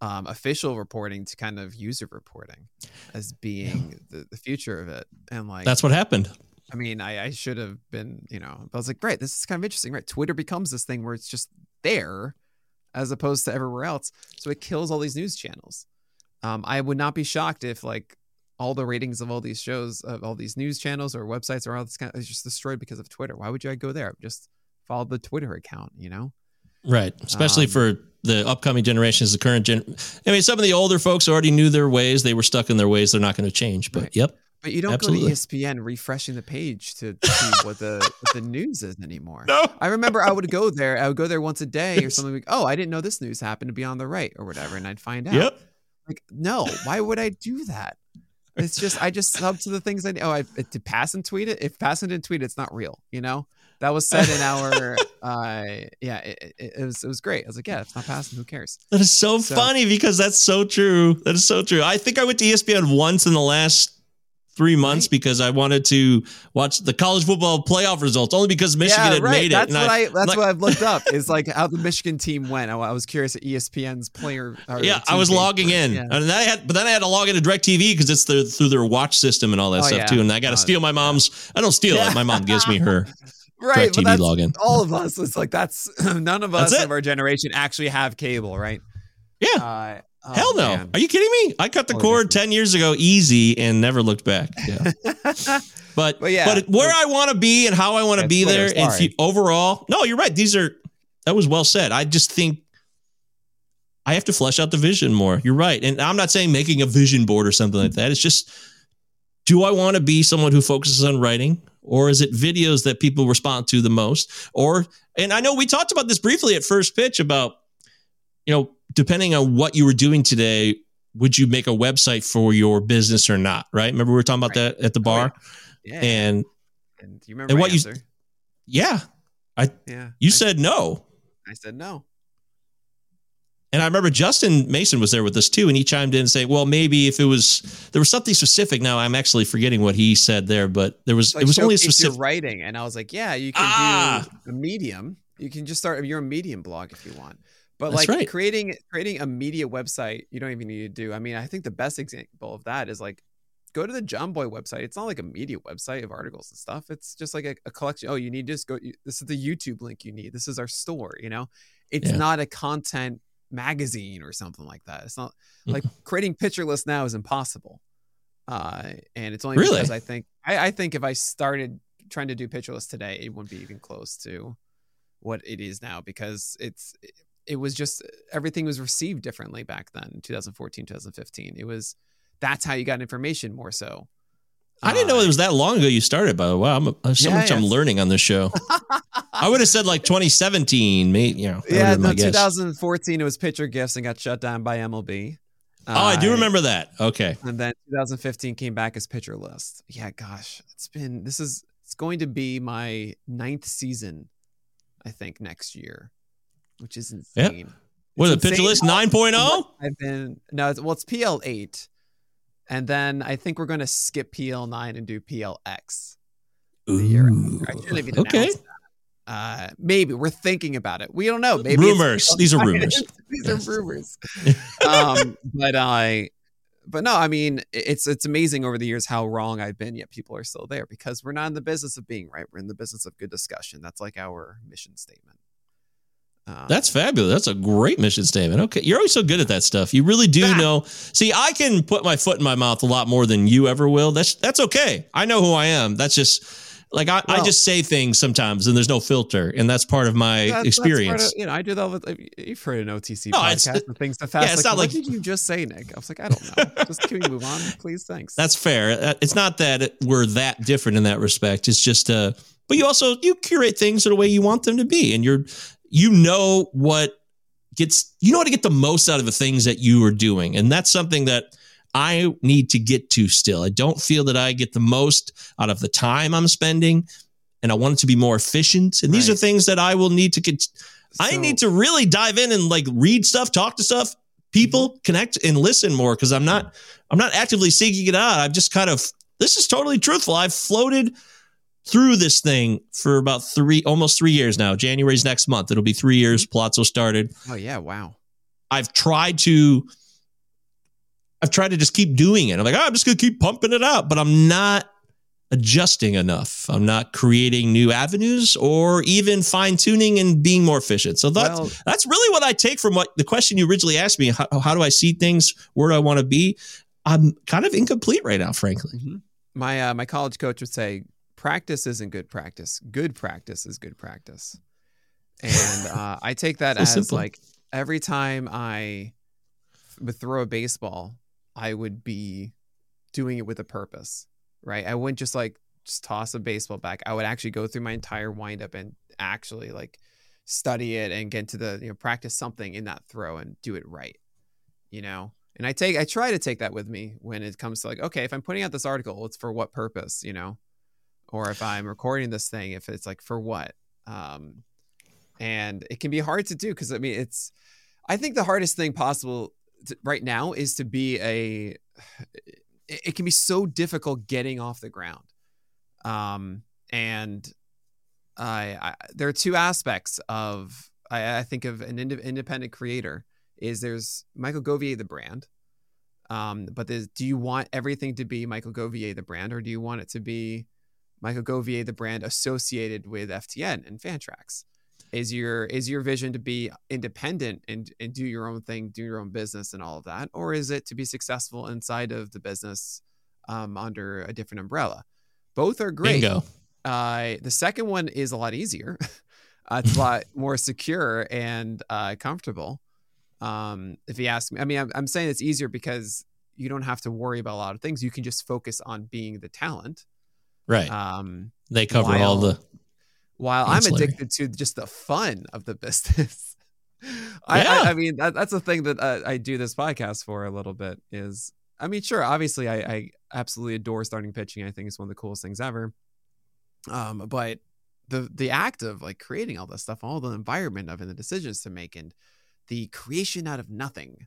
um, official reporting to kind of user reporting as being the, the future of it. And like That's what happened. I mean, I, I should have been, you know, I was like, great, this is kind of interesting, right? Twitter becomes this thing where it's just there as opposed to everywhere else. So it kills all these news channels. Um, I would not be shocked if like all the ratings of all these shows, of all these news channels or websites or all this kind of is just destroyed because of Twitter. Why would you go there? Just follow the Twitter account, you know? Right. Especially Um, for the upcoming generations, the current gen. I mean, some of the older folks already knew their ways. They were stuck in their ways. They're not going to change. But Right. yep. But you don't Absolutely. go to ESPN refreshing the page to see what the what the news is anymore. No. I remember I would go there. I would go there once a day or something like, oh, I didn't know this news happened to be on the right or whatever, and I'd find out. Yep. Like, no, why would I do that? It's just I just sub to the things I oh I to Passan tweet it. If Passan didn't tweet, it, it's not real. You know that was said in our uh yeah it, it, it was it was great. I was like yeah, it's not passing. Who cares? That is so, So- funny because that's so true. That is so true. I think I went to ESPN once in the last three months Right. because I wanted to watch the college football playoff results, only because Michigan yeah, had right. made it. That's what I, that's like- what I've looked up is like how the Michigan team went. I, I was curious at ESPN's player. yeah, I was logging for in, Yeah. and then I had, but then I had to log into DirecTV because it's their, through their watch system and all that Oh, stuff yeah. too. And I got to Oh, steal my mom's. I don't steal it. My mom gives me her right, but DirecTV that's login. all of us. It's like that's none of us of our generation actually have cable, right? Yeah. Uh, oh, Hell no. man. Are you kidding me? I cut the Oh, cord definitely. 10 years ago easy and never looked back. Yeah. But But yeah. but where I want to be and how I want to be there and you, overall, no, you're right. These are that was well said. I just think I have to flesh out the vision more. You're right. And I'm not saying making a vision board or something like that. It's just do I want to be someone who focuses on writing or is it videos that people respond to the most? Or and I know we talked about this briefly at first pitch about you know, depending on what you were doing today, would you make a website for your business or not? Right? Remember we were talking about Right. that at the oh, bar? Yeah. And And you remember and what you- answer? yeah, I. yeah. you I, said no. I said no. And I remember Justin Mason was there with us too, and he chimed in and say, "Well, maybe if it was there was something specific." Now I'm actually forgetting what he said there, but there was it was only a specific. writing, and I was like, yeah, you can Ah! do a medium. You can just start your medium blog if you want. But That's like right. creating creating a media website, you don't even need to do. I mean, I think the best example of that is like go to the Jomboy website. It's not like a media website of articles and stuff. It's just like a, a collection. Oh, you need to just go. you- This is the YouTube link you need. This is our store. You know, it's Yeah. not a content magazine or something like that. It's not like creating Pitcher Lists now is impossible. Uh, and it's only Really? because I think I, I think if I started trying to do Pitcher Lists today, it wouldn't be even close to what it is now because it's it was just everything was received differently back then 2014 2015 it was that's how you got information more so I didn't know Uh, it was that long ago you started. By the way, I'm there's so Yeah, much I'm learning on this show. I would have said like 2017, maybe you know. yeah no, 2014 it was pitcher gifts and got shut down by mlb Oh, I do Uh, remember that. Okay, and then 2015 came back as pitcher list yeah gosh it's been this is it's going to be my ninth season i think next year which is insane what is it? Pitcher list 9.0. I've been no, it's, well, it's PL eight, and then I think we're going to skip PL nine and do PLX. Ooh, okay. Uh, maybe we're thinking about it. We don't know. Maybe Rumors. These are rumors. These Yes. are rumors. um, but I, but no, I mean, it's it's amazing over the years how wrong I've been. Yet people are still there because we're not in the business of being right. We're in the business of good discussion. That's like our mission statement. Um, That's fabulous. That's a great mission statement. Okay. You're always so good at that stuff. You really do Ah. know. See, I can put my foot in my mouth a lot more than you ever will. That's that's okay. I know who I am. That's just like I, I just say things sometimes and there's no filter. And that's part of my That's- that's experience. of- you know, I do that with you've heard an OTC No, podcast and things to fast. yeah, it's like, not what like- did you just say, Nick? I was like, I don't know. just can we move on, please? Thanks. That's fair. Uh, It's not that we're that different in that respect. It's just uh but you also you curate things in a way you want them to be and you're you know what gets you know how to get the most out of the things that you are doing and that's something that I need to get to still. I don't feel that I get the most out of the time I'm spending and I want it to be more efficient and these are things that I will need to get I need to really dive in and like read stuff, talk to stuff people mm-hmm. connect and listen more because I'm not I'm not actively seeking it out. I've just kind of this is totally truthful. I've floated through this thing for about three almost three years now. January's next month. It'll be three years. Pallazzo started. Oh yeah, wow. I've tried to I've tried to just keep doing it. I'm like, oh, I'm just gonna keep pumping it out, but I'm not adjusting enough. I'm not creating new avenues or even fine tuning and being more efficient. So that's well, that's really what I take from what the question you originally asked me. How, how do I see things? Where do I want to be? I'm kind of incomplete right now, frankly. Mm-hmm. My uh, my college coach would say, "Practice isn't good practice. Good practice is good practice." And uh, I take that so as simple. like every time I would throw a baseball, I would be doing it with a purpose right? I wouldn't just like just toss a baseball back. I would actually go through my entire windup and actually like study it and get to the you know practice something in that throw and do it right. You know, and I take I try to take that with me when it comes to like okay, if I'm putting out this article, it's for what purpose, you know, or if I'm recording this thing, if it's like for what. Um, and it can be hard to do because I mean it's I think the hardest thing possible to, right now is to be a it, it can be so difficult getting off the ground. Um, and I, I, there are two aspects of I, I think of an ind- independent creator is there's Michael Govier the brand, um, but do you want everything to be Michael Govier the brand or do you want it to be Michael Govier the brand associated with FTN and Fantrax? is your is your vision to be independent and, and do your own thing do your own business and all of that? Or is it to be successful inside of the business um, under a different umbrella? Both are great. Bingo. Uh, the second one is a lot easier. Uh, it's a lot more secure and uh, comfortable. Um, if you ask me i mean I'm, I'm saying it's easier because you don't have to worry about a lot of things. You can just focus on being the talent right um, they cover while, all the while I'm addicted to just the fun of the business. I, yeah. I, I, mean, that, that's the thing that uh, I do this podcast for a little bit is, I mean, sure, obviously I, I absolutely adore starting pitching. I think it's one of the coolest things ever. Um, but the, the act of like creating all this stuff, all the environment of and the decisions to make and the creation out of nothing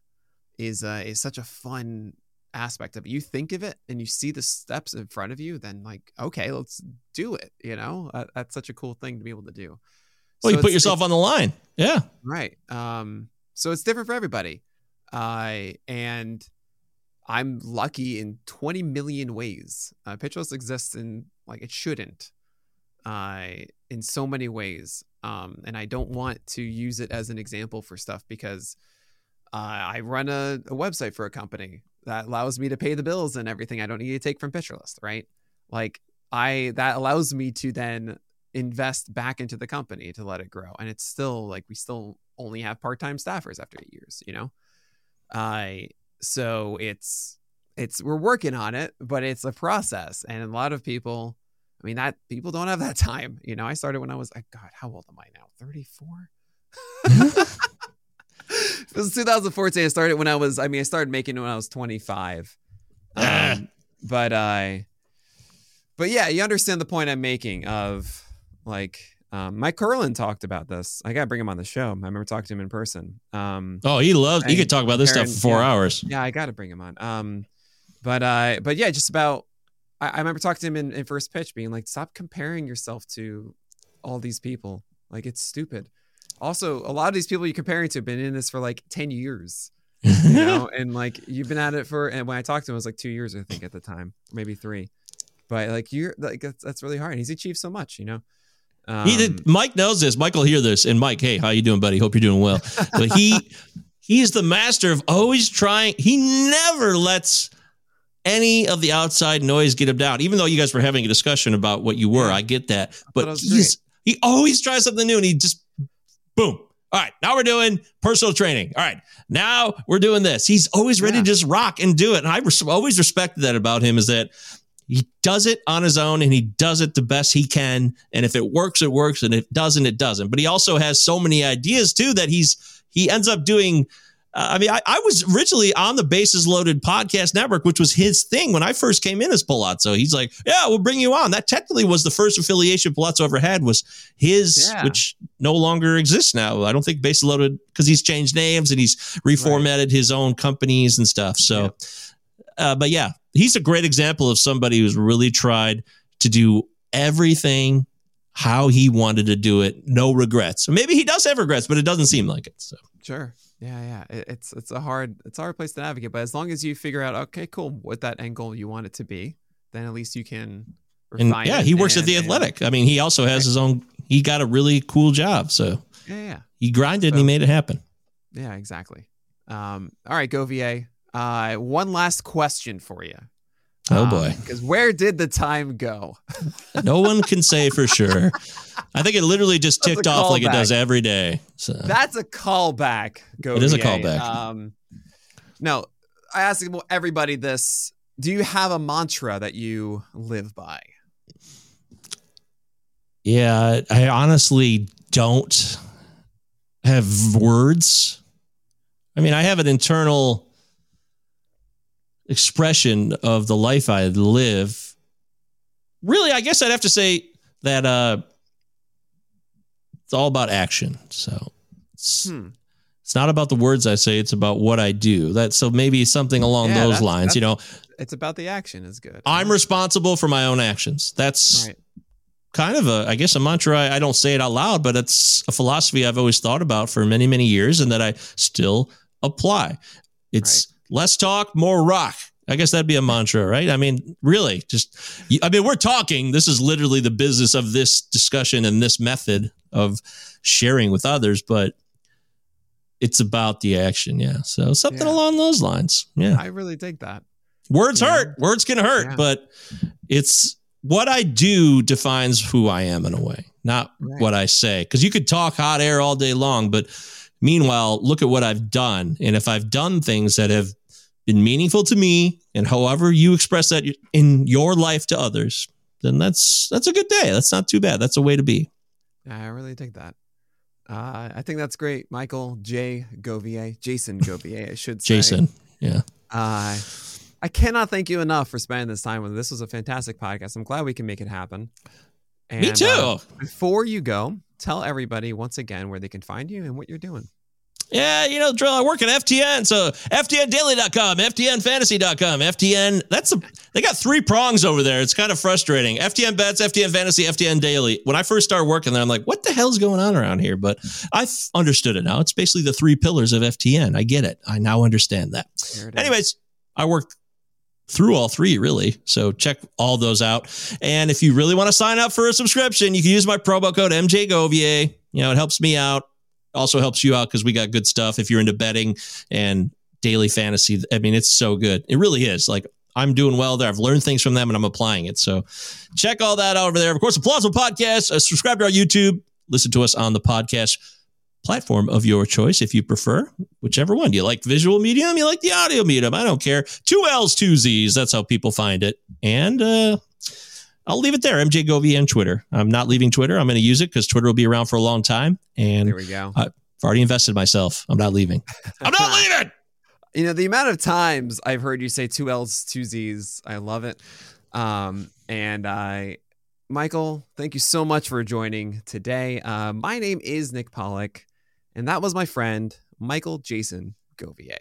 is, uh, is such a fun aspect of it. You think of it and you see the steps in front of you, then like, okay, let's do it. You know, that, that's such a cool thing to be able to do. Well, so you put yourself on the line. Yeah. Right. Um, so it's different for everybody. Uh, and I'm lucky in 20 million ways. Uh, Pitcher List exists in like it shouldn't uh, in so many ways. Um, and I don't want to use it as an example for stuff because uh, I run a, a, website for a company that allows me to pay the bills and everything I don't need to take from Pitcherlist, right? Like I that allows me to then invest back into the company to let it grow. And it's still like we still only have part-time staffers after eight years, you know? I uh, so it's it's we're working on it, but it's a process. And a lot of people, I mean, that people don't have that time. You know, I started when I was like, God, how old am I now? 34? it was 2014. I started when I was, I mean, I started making when I was 25. Um, but I, uh, but yeah, you understand the point I'm making of like, um, Mike Curlin talked about this. I gotta bring him on the show. I remember talking to him in person. Um, oh, he loves. He could talk about this stuff for four yeah, hours. Yeah, I gotta bring him on. Um, but uh, but yeah, just about. I, I remember talking to him in, in first pitch, being like, "Stop comparing yourself to all these people. Like it's stupid." Also a lot of these people you're comparing to have been in this for like 10 years you know? And like you've been at it for and when i talked to him it was like two years i think at the time maybe three. But like you're like that's, that's really hard he's achieved so much you know? Um, he did, mike knows this. Mike will hear this. And mike hey how you doing buddy? Hope you're doing well. But he he's the master of always trying he never lets any of the outside noise get him down even though you guys were having a discussion about what you were. I get that. But he's great. he always tries something new and he just Boom. All right, now we're doing personal training. All right, now we're doing this. He's always ready yeah. to just rock and do it. And I res- always respected that about him is that he does it on his own and he does it the best he can. And if it works, it works. And if it doesn't, it doesn't. But he also has so many ideas too that he's he ends up doing Uh, I mean, I, I, was originally on the Bases Loaded podcast network, which was his thing when I first came in as Pallazzo. He's like, "Yeah, we'll bring you on." That technically was the first affiliation Pallazzo ever had was his, yeah. which no longer exists now. I don't think Bases Loaded because he's changed names and he's reformatted right. his own companies and stuff. So, yeah. Uh, but yeah, he's a great example of somebody who's really tried to do everything how he wanted to do it, no regrets. Maybe he does have regrets, but it doesn't seem like it. So sure. Yeah, yeah. It, it's it's a hard it's a hard place to navigate, but as long as you figure out, okay, cool, what that end goal you want it to be, then at least you can and yeah, he works and, at the Athletic. And, I mean, he also has right. his own. He got a really cool job, so yeah, yeah. He grinded so, and he made it happen. Yeah, exactly. Um, all right, Govier. Uh, one last question for you. Oh boy. Because um, where did the time go? no one can say for sure. I think it literally just ticked off like it does every day. So that's a callback. Go it is a callback. Um, no, I ask everybody this: Do you have a mantra that you live by? Yeah, I honestly don't have words. I mean, I have an internal expression of the life I live. Really, I guess I'd have to say that uh, it's all about action. So it's, hmm. it's not about the words I say; it's about what I do. That so maybe something along yeah, those that's, lines. That's, you know, it's about the action. Is good. I'm responsible for my own actions. That's right. kind of a, I guess, a mantra. I, I don't say it out loud, but it's a philosophy I've always thought about for many, many years, and that I still apply. It's right. Less talk, more rock. I guess that'd be a mantra, right? I mean, really, just, I mean, we're talking. This is literally the business of this discussion and this method of sharing with others, but it's about the action. Yeah. So something yeah. along those lines. Yeah. I really dig that. Words yeah. hurt. Words can hurt, yeah. but it's what I do defines who I am in a way, not right. what I say. Because you could talk hot air all day long, but meanwhile, look at what I've done. And if I've done things that have been meaningful to me and however you express that in your life to others then that's that's a good day. That's not too bad. That's a way to be. I really dig that. Uh, i think that's great. Michael j. Govier jason govier i should say. Jason yeah. Uh, i cannot thank you enough for spending this time with us. This was a fantastic podcast. I'm glad we can make it happen. And, me too. uh, before you go tell everybody once again where they can find you and what you're doing yeah, you know, drill. I work at FTN, so FTNDaily.com, FTNFantasy.com, FTN. That's a, they got three prongs over there. It's kind of frustrating. FTN Bets, FTN Fantasy, FTN Daily. When I first started working there, I'm like, what the hell's going on around here? But I've understood it now. It's basically the three pillars of FTN. I get it. I now understand that. Anyways, I work through all three really. So check all those out. And if you really want to sign up for a subscription, you can use my promo code MJGovier. You know, it helps me out also helps you out because we got good stuff if you're into betting and daily fantasy. I mean, it's so good. It really is. Like I'm doing well there. I've learned things from them and I'm applying it. So check all that out over there. Of course, the Pallazzo Podcast. Uh, subscribe to our YouTube. Listen to us on the podcast platform of your choice if you prefer, whichever one. Do you like visual medium? You like the audio medium? I don't care. Two L's, two Z's. That's how people find it. And uh, I'll leave it there. MJ Govier and Twitter. I'm not leaving Twitter. I'm going to use it because Twitter will be around for a long time. And there we go. I've already invested myself. I'm not leaving. I'm not leaving. You know, the amount of times I've heard you say two L's, two Z's, I love it. Um, and I, Michael, thank you so much for joining today. Uh, my name is Nick Pollack, and that was my friend, Michael Jason Govier.